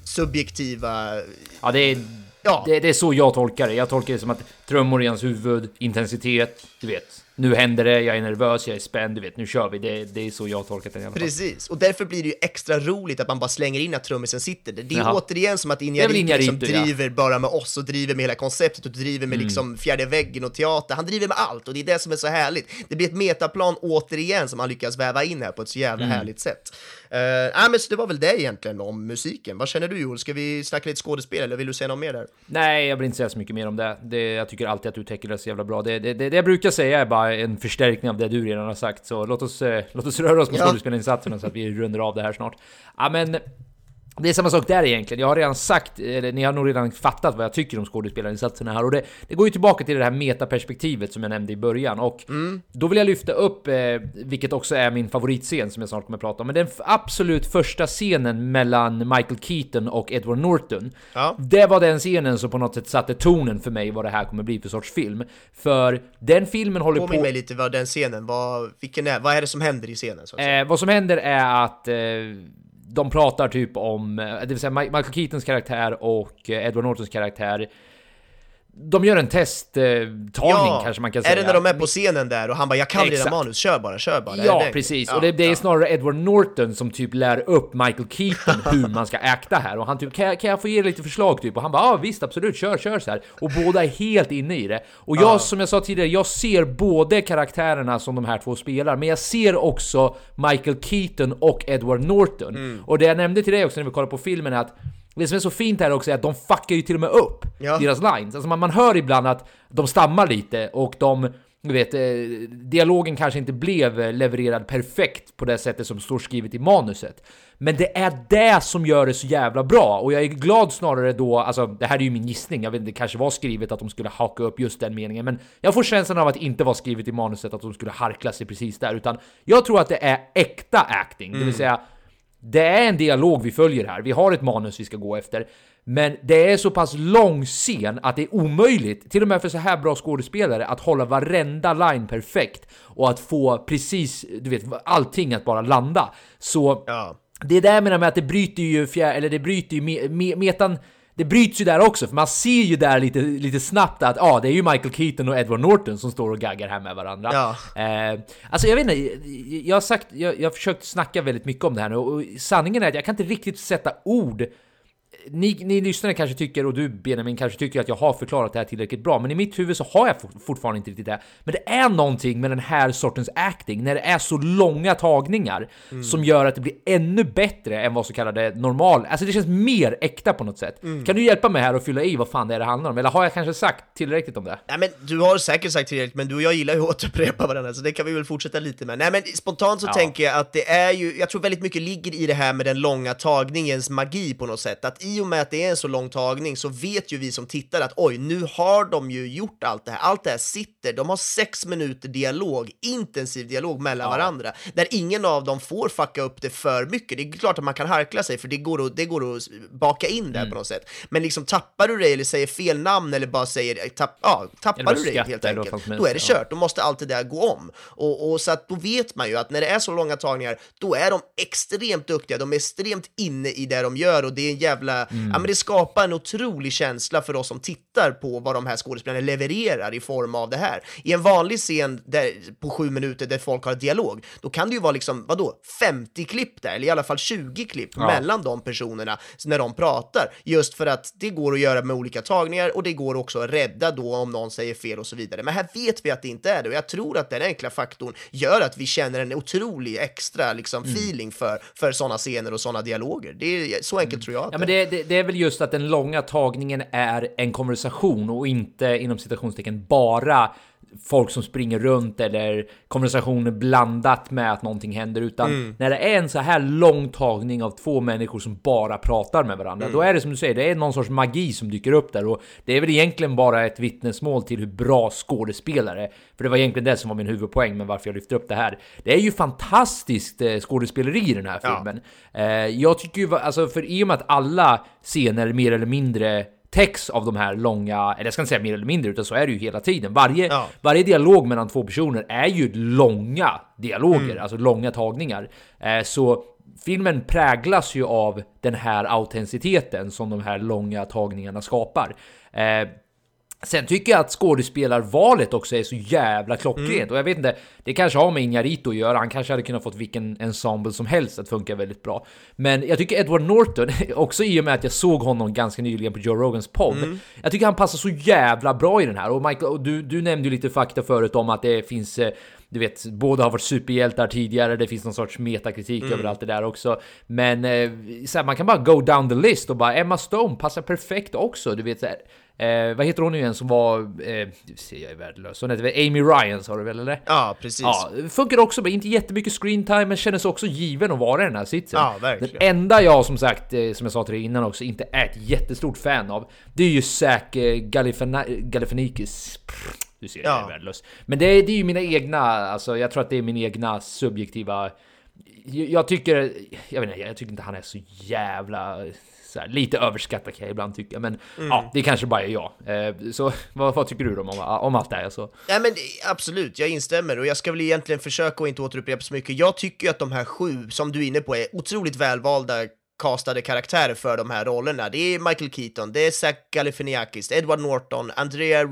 subjektiva Ja, det är, Ja. det, det är så jag tolkar det. Jag tolkar det som att trummor i hans huvud, intensitet, du vet. Nu händer det, jag är nervös, jag är spänd, du vet, nu kör vi. Det, det är så jag har tolkat den i alla fall. Precis, och därför blir det ju extra roligt att man bara slänger in att trummisen sitter där. Det är Jaha. återigen som att Det Inarritu liksom ja. driver bara med oss och driver med hela konceptet och driver Mm. med liksom fjärde väggen och teater. Han driver med allt och det är det som är så härligt. Det blir ett metaplan återigen som han lyckas väva in här på ett så jävla Mm. härligt sätt. Uh, nej, men så det var väl det egentligen om musiken. Vad känner du Joel? Ska vi snacka lite skådespel eller vill du säga något mer där? Nej, jag vill inte säga så mycket mer om det. det jag tycker alltid att du täcker det så jävla bra. Det, det, det, det jag brukar säga är bara en förstärkning av det du redan har sagt. Så låt oss, eh, låt oss röra oss med Ja. skådespelarinsatserna så att vi rundar av det här snart. Ja, men det är samma sak där egentligen. Jag har redan sagt, eller ni har nog redan fattat vad jag tycker om skådespelarinsatserna här. Och det, det går ju tillbaka till det här metaperspektivet som jag nämnde i början. Och då vill jag lyfta upp, eh, vilket också är min favoritscen som jag snart kommer att prata om. Men den absolut första scenen mellan Michael Keaton och Edward Norton. Ja. Det var den scenen som på något sätt satte tonen för mig vad det här kommer bli för sorts film. För den filmen håller Påminn på... mig lite vad den scenen, vad, vilken är, vad är det som händer i scenen? Så att säga? Eh, vad som händer är att eh, de pratar typ om, eh, det vill säga Michael Keatons karaktär och eh, Edward Nortons karaktär. De gör en testtagning kanske man kan säga. är det när de är på scenen där och han bara “jag kan Exakt. manus, kör bara, kör bara”? Ja, precis. Ja, och det, det är ja. snarare Edward Norton som typ lär upp Michael Keaton hur man ska akta här. Och han typ, kan jag, kan jag få ge lite förslag typ? Och han bara, ja visst, absolut, kör, kör så här. Och båda är helt inne i det. Och jag, som jag sa tidigare, jag ser både karaktärerna som de här två spelar, men jag ser också Michael Keaton och Edward Norton. Mm. Och det jag nämnde till dig också när vi kollade på filmen är att det som är så fint här också är att de fuckar ju till och med upp Ja. deras lines. Alltså man, man hör ibland att de stammar lite och de, du vet, eh, dialogen kanske inte blev levererad perfekt på det sättet som står skrivet i manuset. Men det är det som gör det så jävla bra och jag är glad snarare då, alltså det här är ju min gissning, jag vet inte, det kanske var skrivet att de skulle haka upp just den meningen, men jag får känslan av att det inte var skrivet i manuset att de skulle harkla sig precis där, utan jag tror att det är äkta acting, det vill säga det är en dialog vi följer här, vi har ett manus vi ska gå efter. Men det är så pass lång scen att det är omöjligt, till och med för så här bra skådespelare, att hålla varenda line perfekt och att få precis, du vet, allting att bara landa. Så Ja. det är där jag menar med att det bryter ju fjär, eller det bryter ju me, me, metan det bryts ju där också, för man ser ju där lite, lite snabbt att ah, det är ju Michael Keaton och Edward Norton som står och gaggar här med varandra. Ja. Eh, alltså jag vet inte, jag har sagt, jag, jag har försökt snacka väldigt mycket om det här nu och sanningen är att jag kan inte riktigt sätta ord ni, ni lyssnare kanske tycker, och du Benjamin kanske tycker att jag har förklarat det här tillräckligt bra, men i mitt huvud så har jag for, fortfarande inte riktigt det. Men det är någonting med den här sortens acting, när det är så långa tagningar, Mm. som gör att det blir ännu bättre än vad så kallade normal... Alltså det känns mer äkta på något sätt. Mm. Kan du hjälpa mig här och fylla i vad fan det är det handlar om? Eller har jag kanske sagt tillräckligt om det? Nej men du har säkert sagt tillräckligt, men du och jag gillar ju att upprepa varandra, så det kan vi väl fortsätta lite med. Nej men spontant så Ja. tänker jag att det är ju, jag tror väldigt mycket ligger i det här med den långa tagningens magi på något sätt. Att i och med att det är en så lång tagning så vet ju vi som tittar att oj, nu har de ju gjort allt det här, allt det här sitter, de har sex minuter dialog, intensiv dialog mellan varandra, där ingen av dem får fucka upp det för mycket. Det är klart att man kan harkla sig, för det går att, det går att baka in Mm. där på något sätt. Men liksom tappar du dig eller säger fel namn eller bara säger, tapp, ja, tappar du dig helt enkelt, då är det ja. kört. Då måste allt det där gå om. Och, och så att då vet man ju att när det är så långa tagningar, då är de extremt duktiga, de är extremt inne i det de gör och det är en jävla, Mm. ja men det skapar en otrolig känsla för oss som tittar på vad de här skådespelarna levererar i form av det här. I en vanlig scen där, på sju minuter där folk har dialog, då kan det ju vara liksom, vadå, 50 klipp där, eller i alla fall 20 klipp Ja. mellan de personerna när de pratar, just för att det går att göra med olika tagningar och det går också att rädda då om någon säger fel och så vidare. Men här vet vi att det inte är det och jag tror att den enkla faktorn gör att vi känner en otrolig extra liksom, Mm. feeling för, för sådana scener och sådana dialoger. Det är så enkelt tror jag att Ja, men det, det, det är väl just att den långa tagningen är en konversation och inte inom citationstecken bara folk som springer runt eller konversationer blandat med att någonting händer utan Mm. när det är en så här lång tagning av två människor som bara pratar med varandra Mm. då är det som du säger, det är någon sorts magi som dyker upp där och det är väl egentligen bara ett vittnesmål till hur bra skådespelare för det var egentligen det som var min huvudpoäng med varför jag lyfter upp det här. Det är ju fantastiskt eh, skådespeleri i den här Ja. filmen. Eh, jag tycker ju, alltså för i och med att alla scener mer eller mindre täcks av de här långa, eller jag ska inte säga mer eller mindre, utan så är det ju hela tiden. Varje, Ja. varje dialog mellan två personer är ju långa dialoger, Mm. alltså långa tagningar. Eh, så filmen präglas ju av den här autenticiteten som de här långa tagningarna skapar. Eh, Sen tycker jag att skådespelarvalet också är så jävla klockrent Mm. och jag vet inte, det kanske har med Inarito att göra. Han kanske hade kunnat fått vilken ensemble som helst att funka väldigt bra. Men jag tycker Edward Norton, också i och med att jag såg honom ganska nyligen på Joe Rogans podd, Mm. jag tycker han passar så jävla bra i den här. Och Michael, och du, du nämnde ju lite fakta förut om att det finns eh, du vet, båda har varit superhjältar tidigare, det finns någon sorts metakritik Mm. över allt det där också. Men eh, så här, man kan bara go down the list och bara Emma Stone passar perfekt också, du vet så här. Eh, vad heter hon nu igen som var, eh, ser jag är värdelös, hon heter väl Amy Ryan sa du väl eller? Ja, precis. Ja, funkar också, men inte jättemycket screen time, men kändes också given att vara i den här sitsen. Ja, verkligen. Den enda jag som sagt, eh, som jag sa till dig innan också, inte är ett jättestort fan av, det är ju Zac eh, Galifianakis. Du ser, jag Ja. är värdelös. Men det är, det är ju mina egna, alltså jag tror att det är min egna subjektiva... Jag, jag tycker, jag vet inte, jag tycker inte han är så jävla... Här, lite överskattad kan jag ibland tycka, men Mm. ja, det kanske bara är jag. Eh, så vad, vad tycker du om, om allt det här? Så? Ja, men absolut, jag instämmer och jag ska väl egentligen försöka att inte återupprepa så mycket. Jag tycker ju att de här sju, som du är inne på, är otroligt välvalda castade karaktärer för de här rollerna. Det är Michael Keaton, det är Zach Galifianakis, Edward Norton, Andrea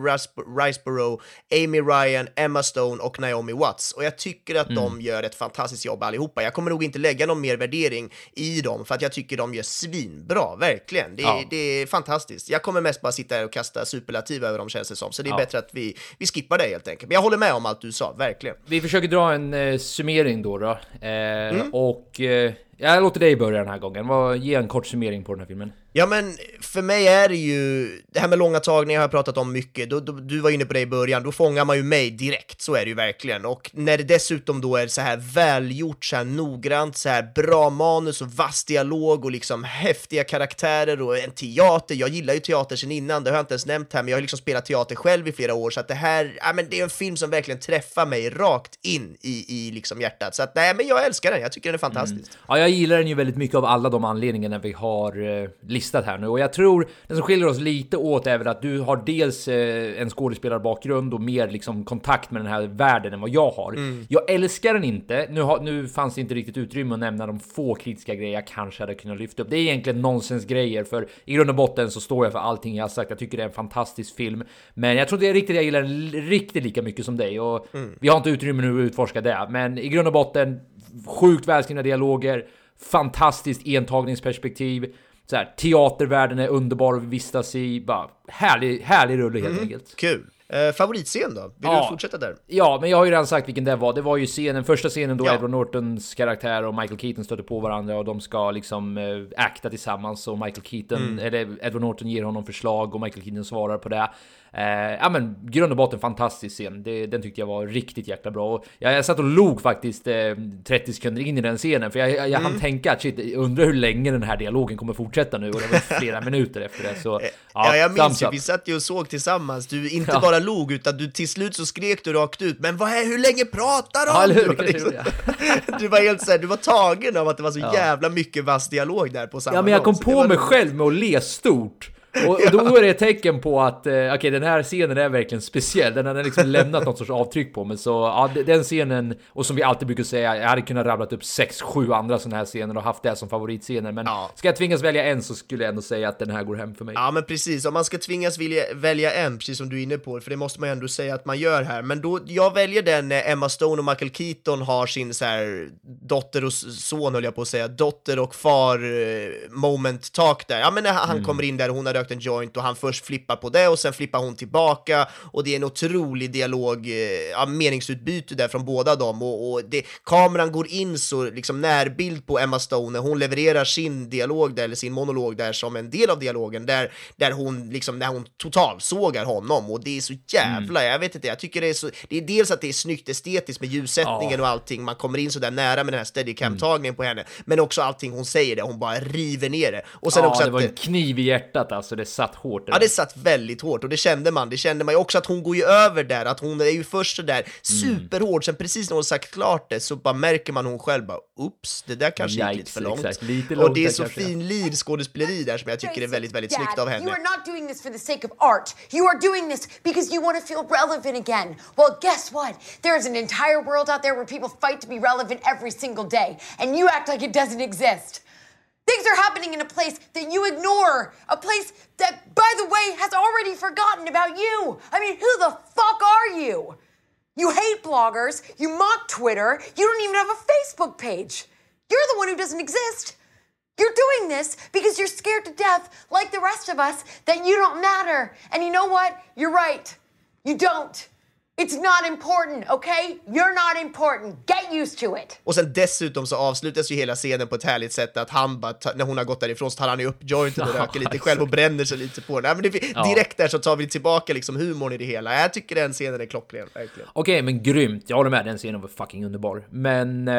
Riseborough, Amy Ryan, Emma Stone och Naomi Watts. Och jag tycker att de gör ett fantastiskt jobb allihopa. Jag kommer nog inte lägga någon mer värdering i dem, för att jag tycker de gör svinbra, verkligen. Det är, Ja. det är fantastiskt. Jag kommer mest bara sitta här och kasta superlativ över dem känns det som, så det är Ja. bättre att vi, vi skippar det helt enkelt. Men jag håller med om allt du sa, verkligen. Vi försöker dra en eh, summering då. då. Eh, Mm. Och eh, jag låter dig börja den här gången. Vad, ge en kort summering på den här filmen. Ja, men för mig är det ju, det här med långa tagningar har jag pratat om mycket, du, du, du var inne på det i början, då fångar man ju mig direkt, så är det ju verkligen. Och när det dessutom då är så här välgjort, så här noggrant, så här bra manus och vass dialog och liksom häftiga karaktärer och en teater, jag gillar ju teater sen innan, det har jag inte ens nämnt här, men jag har liksom spelat teater själv i flera år, så att det här, ja men det är en film som verkligen träffar mig rakt in i, i liksom hjärtat. Så att nej, men jag älskar den, jag tycker den är fantastisk. Mm. Ja, jag gillar den ju väldigt mycket av alla de anledningarna vi har eh, listat här nu och jag tror det som skiljer oss lite åt är väl att du har dels eh, en skådespelarbakgrund och mer liksom kontakt med den här världen än vad jag har. Mm. Jag älskar den inte. Nu, har, nu fanns det inte riktigt utrymme att nämna de få kritiska grejer jag kanske hade kunnat lyfta upp. Det är egentligen nonsensgrejer för i grund och botten så står jag för allting jag har sagt. Jag tycker det är en fantastisk film, men jag tror inte riktigt jag gillar den riktigt lika mycket som dig och vi har inte utrymme nu att utforska det. Men i grund och botten sjukt välskrivna dialoger, fantastiskt entagningsperspektiv. Så här, teatervärlden är underbar att vistas i. Bara härlig, härlig rulle helt enkelt. Kul. Eh, favoritscen då? Vill Ja. du fortsätta där? Ja, men jag har ju redan sagt vilken det var. Det var ju scenen, första scenen då Ja. Edward Nortons karaktär och Michael Keaton stöter på varandra och de ska liksom äh, akta tillsammans och Michael Keaton, Mm. eller Edward Norton ger honom förslag och Michael Keaton svarar på det. Eh, ja men grund och botten fantastisk scen. Det, den tyckte jag var riktigt jäkla bra. Och jag, jag satt och log faktiskt eh, 30 sekunder in i den scenen för jag, jag, jag Mm. hann tänka att shit, jag undrar hur länge den här dialogen kommer fortsätta nu och det var flera minuter efter det. Så, Ja, jag minns ju, vi satt ju och såg tillsammans, du inte Ja. bara log utan du till slut så skrek du rakt ut Men vad är, hur länge pratar de? Ja, eller hur? Du var, liksom, du var helt såhär, du var tagen av att det var så jävla mycket vass dialog där på samma Ja men jag gång, kom det på mig roligt. själv med att le stort. Och, och då är det ett tecken på att, eh, okej den här scenen är verkligen speciell, den har liksom lämnat något sorts avtryck på mig. Så ja, de- den scenen, och som vi alltid brukar säga, jag hade kunnat rabblat upp 6-7 andra sådana här scener och haft det som favoritscener. Men Ja. ska jag tvingas välja en så skulle jag ändå säga att den här går hem för mig. Ja men precis, om man ska tvingas vilja, välja en, precis som du är inne på, för det måste man ju ändå säga att man gör här, men då, jag väljer den när Emma Stone och Michael Keaton har sin så här dotter och son höll jag på att säga, dotter och far eh, moment talk där. Ja men när han kommer in där och hon har rökt en joint och han först flippar på det och sen flippar hon tillbaka. Och det är en otrolig dialog, eh, ja, meningsutbyte där från båda dem. Och, och det, kameran går in så liksom närbild på Emma Stone när hon levererar sin dialog där, eller sin monolog där som en del av dialogen där, där hon liksom, när hon totalsågar honom. Och det är så jävla, jag vet inte, jag tycker det är så, det är dels att det är snyggt estetiskt med ljussättningen och allting, man kommer in så där nära med den här steadicam-tagningen på henne, men också allting hon säger där, hon bara river ner det. Och sen ja, också det att var en kniv i hjärtat alltså, det satt hårt. Ja, det satt väldigt hårt och det kände man. Det kände man ju också att hon går ju över där, att hon är ju först så där superhård, sen precis när hon sagt klart det så bara märker man hon själv bara oops, det där kanske gick lite Yikes, för långt. exakt. Lite och långt det är så kanske. fin lirskådespeleri där som jag tycker är väldigt, väldigt snyggt av You henne. are not doing this for the sake of art. You are doing this because you want to feel relevant again. Well, guess what? There is an entire world out there where people fight to be relevant every single day, and you act like it doesn't exist. Things are happening in a place that you ignore, a place that, by the way, has already forgotten about you. I mean, who the fuck are you? You hate bloggers, you mock Twitter, you don't even have a Facebook page. You're the one who doesn't exist. You're doing this because you're scared to death, like the rest of us, that you don't matter. And you know what? You're right. You don't. It's not important, okay? You're not important. Get used to it. Och sen dessutom så avslutas ju hela scenen på ett härligt sätt att han bara, när hon har gått därifrån så tar han ju upp jointen och röker lite själv och bränner sig lite på den. Men det, Ja. Direkt där så tar vi tillbaka liksom humorn i det hela. Jag tycker den scenen är klockren, verkligen. Okej, men grymt. Jag håller med, den scenen var fucking underbar. Men eh,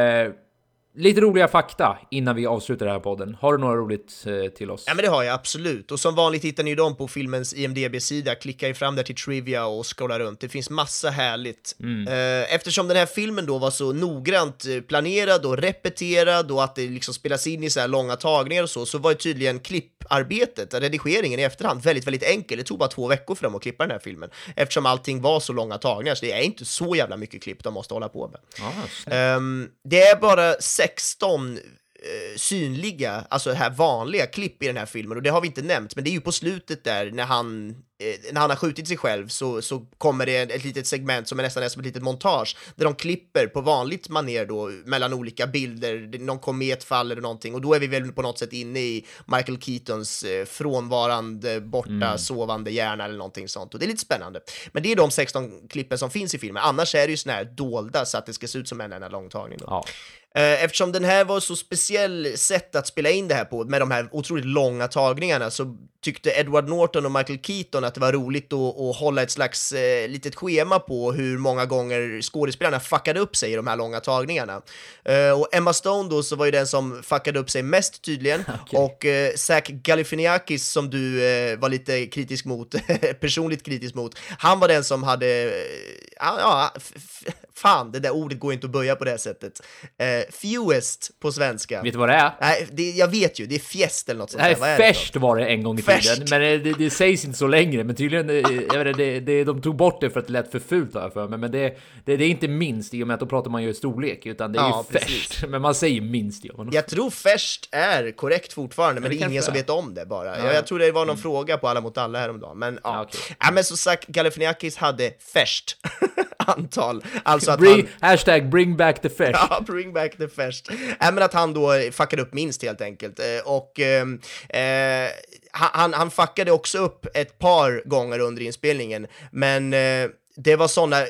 lite roliga fakta innan vi avslutar den här podden. Har du några roligt eh, till oss? Ja men det har jag absolut. Och som vanligt hittar ni dem på filmens IMDB-sida. Klicka ju fram där till Trivia och scrolla runt. Det finns massa härligt. Eh, Eftersom den här filmen då var så noggrant eh, planerad och repeterad och att det liksom spelas in i så här långa tagningar och så, så var ju tydligen klipparbetet, redigeringen i efterhand, väldigt, väldigt enkel. Det tog bara två veckor för dem att klippa den här filmen. Eftersom allting var så långa tagningar, så det är inte så jävla mycket klipp de måste hålla på med. Ah, det är bara 16 eh, synliga, alltså här vanliga klipp i den här filmen och det har vi inte nämnt, men det är ju på slutet där när han, eh, när han har skjutit sig själv så, så kommer det ett litet segment som är nästan är som ett litet montage där de klipper på vanligt maner då mellan olika bilder, någon komet faller och någonting och då är vi väl på något sätt inne i Michael Keatons eh, frånvarande, borta, sovande hjärna eller någonting sånt och det är lite spännande. Men det är de 16 klippen som finns i filmen, annars är det ju såna här dolda så att det ska se ut som en enda långtagning. Då. Ja. Eh, Eftersom den här var så speciell sätt att spela in det här på, med de här otroligt långa tagningarna, så tyckte Edward Norton och Michael Keaton att det var roligt att, att hålla ett slags eh, litet schema på hur många gånger skådespelarna fuckade upp sig i de här långa tagningarna. Eh, och Emma Stone då, så var ju den som fuckade upp sig mest tydligen, och eh, Zach Galifianakis som du eh, var lite kritisk mot, personligt kritisk mot, han var den som hade, eh, ja, fan, det där ordet går inte att böja på det sättet. Eh, fewest på svenska. Vet du vad det är? Nej, det, jag vet ju, det är fjäst eller något sånt Nej, där. Det färskt var det en gång i Färskt. tiden, men eh, det, det sägs inte så längre. Men tydligen, eh, vet, inte, det, det, de tog bort det för att det lät för fult har jag för mig. Men det, det, det är inte minst i och med att då pratar man ju storlek, utan det är Ja, ju färskt. Men man säger minst. Ja. Jag tror färskt är korrekt fortfarande, men det det är ingen som vet om det bara. Jag, jag tror det var någon fråga på Alla mot alla häromdagen, men ja. Ja, ja men som sagt, Galifianakis hade färskt antal. Alltså att Bring, han... hashtag bring back the färskt. Ja, bring back the färskt. Äh, men att han då fuckade upp minst helt enkelt. Eh, Och ehm, eh, han, han fuckade också upp ett par gånger under inspelningen, men eh, det var sådana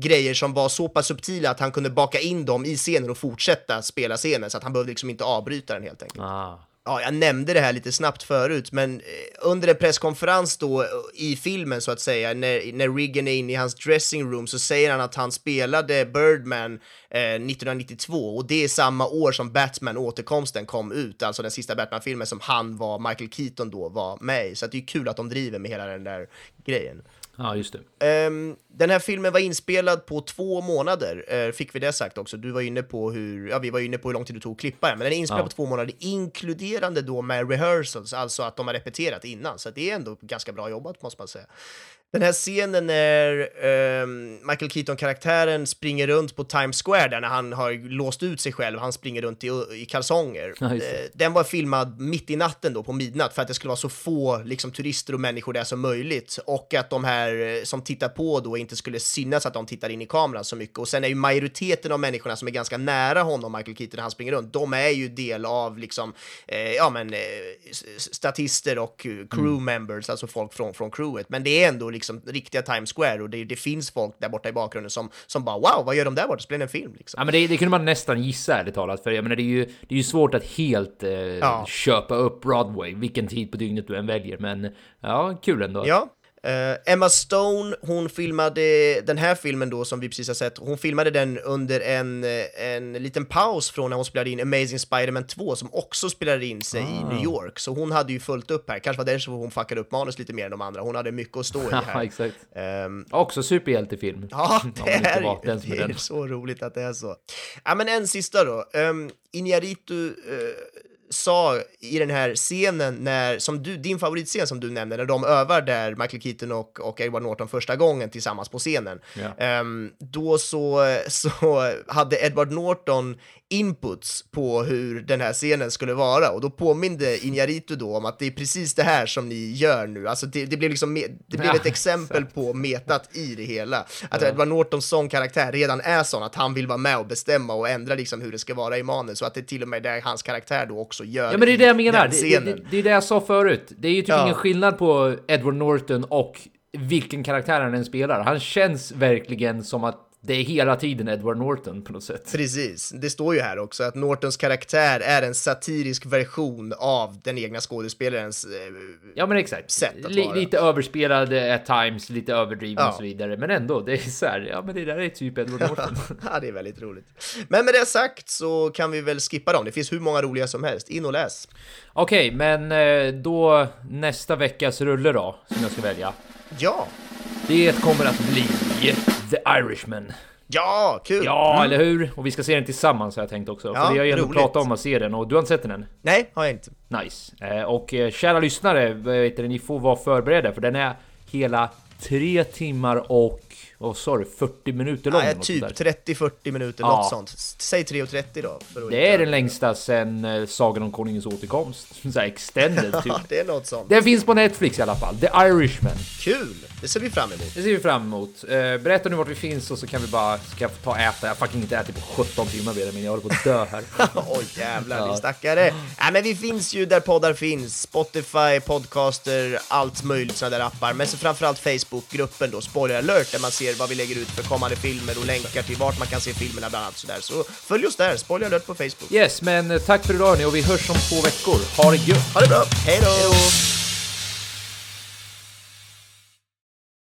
grejer som var så pass subtila att han kunde baka in dem i scenen och fortsätta spela scenen, så att han behövde liksom inte avbryta den helt enkelt. Ah. Ja, jag nämnde det här lite snabbt förut, men eh, under en presskonferens då eh, i filmen så att säga, när, när Regan är inne i hans dressing room så säger han att han spelade Birdman eh, 1992 och det är samma år som Batman återkomsten kom ut, alltså den sista Batman-filmen som han var, Michael Keaton då var med i. Så att det är kul att de driver med hela den där grejen. Ja, just det. Ehm, den här filmen var inspelad på två månader, eh, fick vi det sagt också. Du var inne på hur, ja vi var inne på hur lång tid det tog att klippa den, men den är inspelad Ja. på två månader, inkluderande då med rehearsals, alltså att de har repeterat innan, så det är ändå ganska bra jobbat måste man säga. Den här scenen när ehm, Michael Keaton-karaktären springer runt på Times Square där när han har låst ut sig själv, han springer runt i, i kalsonger. Det. Eh, den var filmad mitt i natten då, på midnatt, för att det skulle vara så få liksom, turister och människor där som möjligt. Och att de här eh, som tittar på då inte skulle synas att de tittar in i kameran så mycket. Och sen är ju majoriteten av människorna som är ganska nära honom, Michael Keaton, när han springer runt, de är ju del av liksom, eh, ja men, eh, statister och eh, crew members, alltså folk från, från crewet. Men det är ändå liksom riktiga Times Square och det, det finns folk där borta i bakgrunden som, som bara wow, vad gör de där borta? Spelar en film liksom. Ja, men det, det kunde man nästan gissa ärligt talat, för jag menar, det är ju, det är ju svårt att helt eh, Ja. köpa upp Broadway, vilken tid på dygnet du än väljer, men ja, kul ändå. Ja. Eh, Emma Stone, hon filmade den här filmen då som vi precis har sett, hon filmade den under en, eh, en liten paus från när hon spelade in Amazing Spider-Man 2 som också spelade in sig i New York. Så hon hade ju fullt upp här, kanske var därför hon fuckade upp manus lite mer än de andra. Hon hade mycket att stå i här. exakt. Ehm, Också superhjältefilm. Ja, det är, det är så roligt att det är så. Ja, men en sista då. Um, Iñárritu eh, sa i den här scenen, när, som du, din favoritscen som du nämnde, när de övar där Michael Keaton och, och Edward Norton första gången tillsammans på scenen. Ja. Ehm, då så, så hade Edward Norton inputs på hur den här scenen skulle vara och då påminde Iñárritu då om att det är precis det här som ni gör nu. Alltså det, det blev liksom, det blev Ja, ett exempel på metat i det hela. Att Edward Nortons sångkaraktär redan är sån att han vill vara med och bestämma och ändra liksom hur det ska vara i manus och att det till och med är hans karaktär då också gör Ja men det är det jag menar, det, det, det är det jag sa förut. Det är ju typ Ja. ingen skillnad på Edward Norton och vilken karaktär han än spelar. Han känns verkligen som att det är hela tiden Edward Norton på något sätt. Precis, det står ju här också att Nortons karaktär är en satirisk version av den egna skådespelarens eh, Ja men exakt. Sätt att vara. lite överspelad at times, lite överdriven Ja. och så vidare. Men ändå, det är så här, ja men det där är typ Edward Norton. ja, det är väldigt roligt. Men med det sagt så kan vi väl skippa dem. Det finns hur många roliga som helst. In och läs. Okej, men eh, då nästa veckas rulle då, som jag ska välja. Ja, Det kommer att bli The Irishman. ja, kul! Ja, eller hur? Och vi ska se den tillsammans har jag tänkt också. Ja, för vi har ju ändå pratat om att se den och du har inte sett den än? Nej, har jag inte. Nice. Eh, och eh, kära lyssnare, vet ni får vara förberedda för den är hela tre timmar och vad sa du, 40 minuter lång? Nej, typ där. 30-40 minuter, Ja. något sånt. Säg 3.30 då. Det är den längsta sen eh, Sagan om Konungens återkomst. Så här extended typ. Ja, det är något sånt. Den finns på Netflix i alla fall. The Irishman. Kul! Det ser vi fram emot. Det ser vi fram emot. Eh, berätta nu vart vi finns och så kan vi bara ska jag få ta och äta. Jag har fucking inte ätit på 17 timmar men jag håller på att dö här. Oj jävlar, din stackare. Nej men vi finns ju där poddar finns. Spotify, podcaster, allt möjligt sådana där appar. Men så framförallt Facebookgruppen då, Spoiler alert, man ser vad vi lägger ut för kommande filmer och länkar till vart man kan se filmerna bland annat sådär. Så följ oss där, Spoiler alert på Facebook. Yes, men eh, tack för idag hörni och vi hörs om två veckor. Ha det gött! Ha det bra, hej då!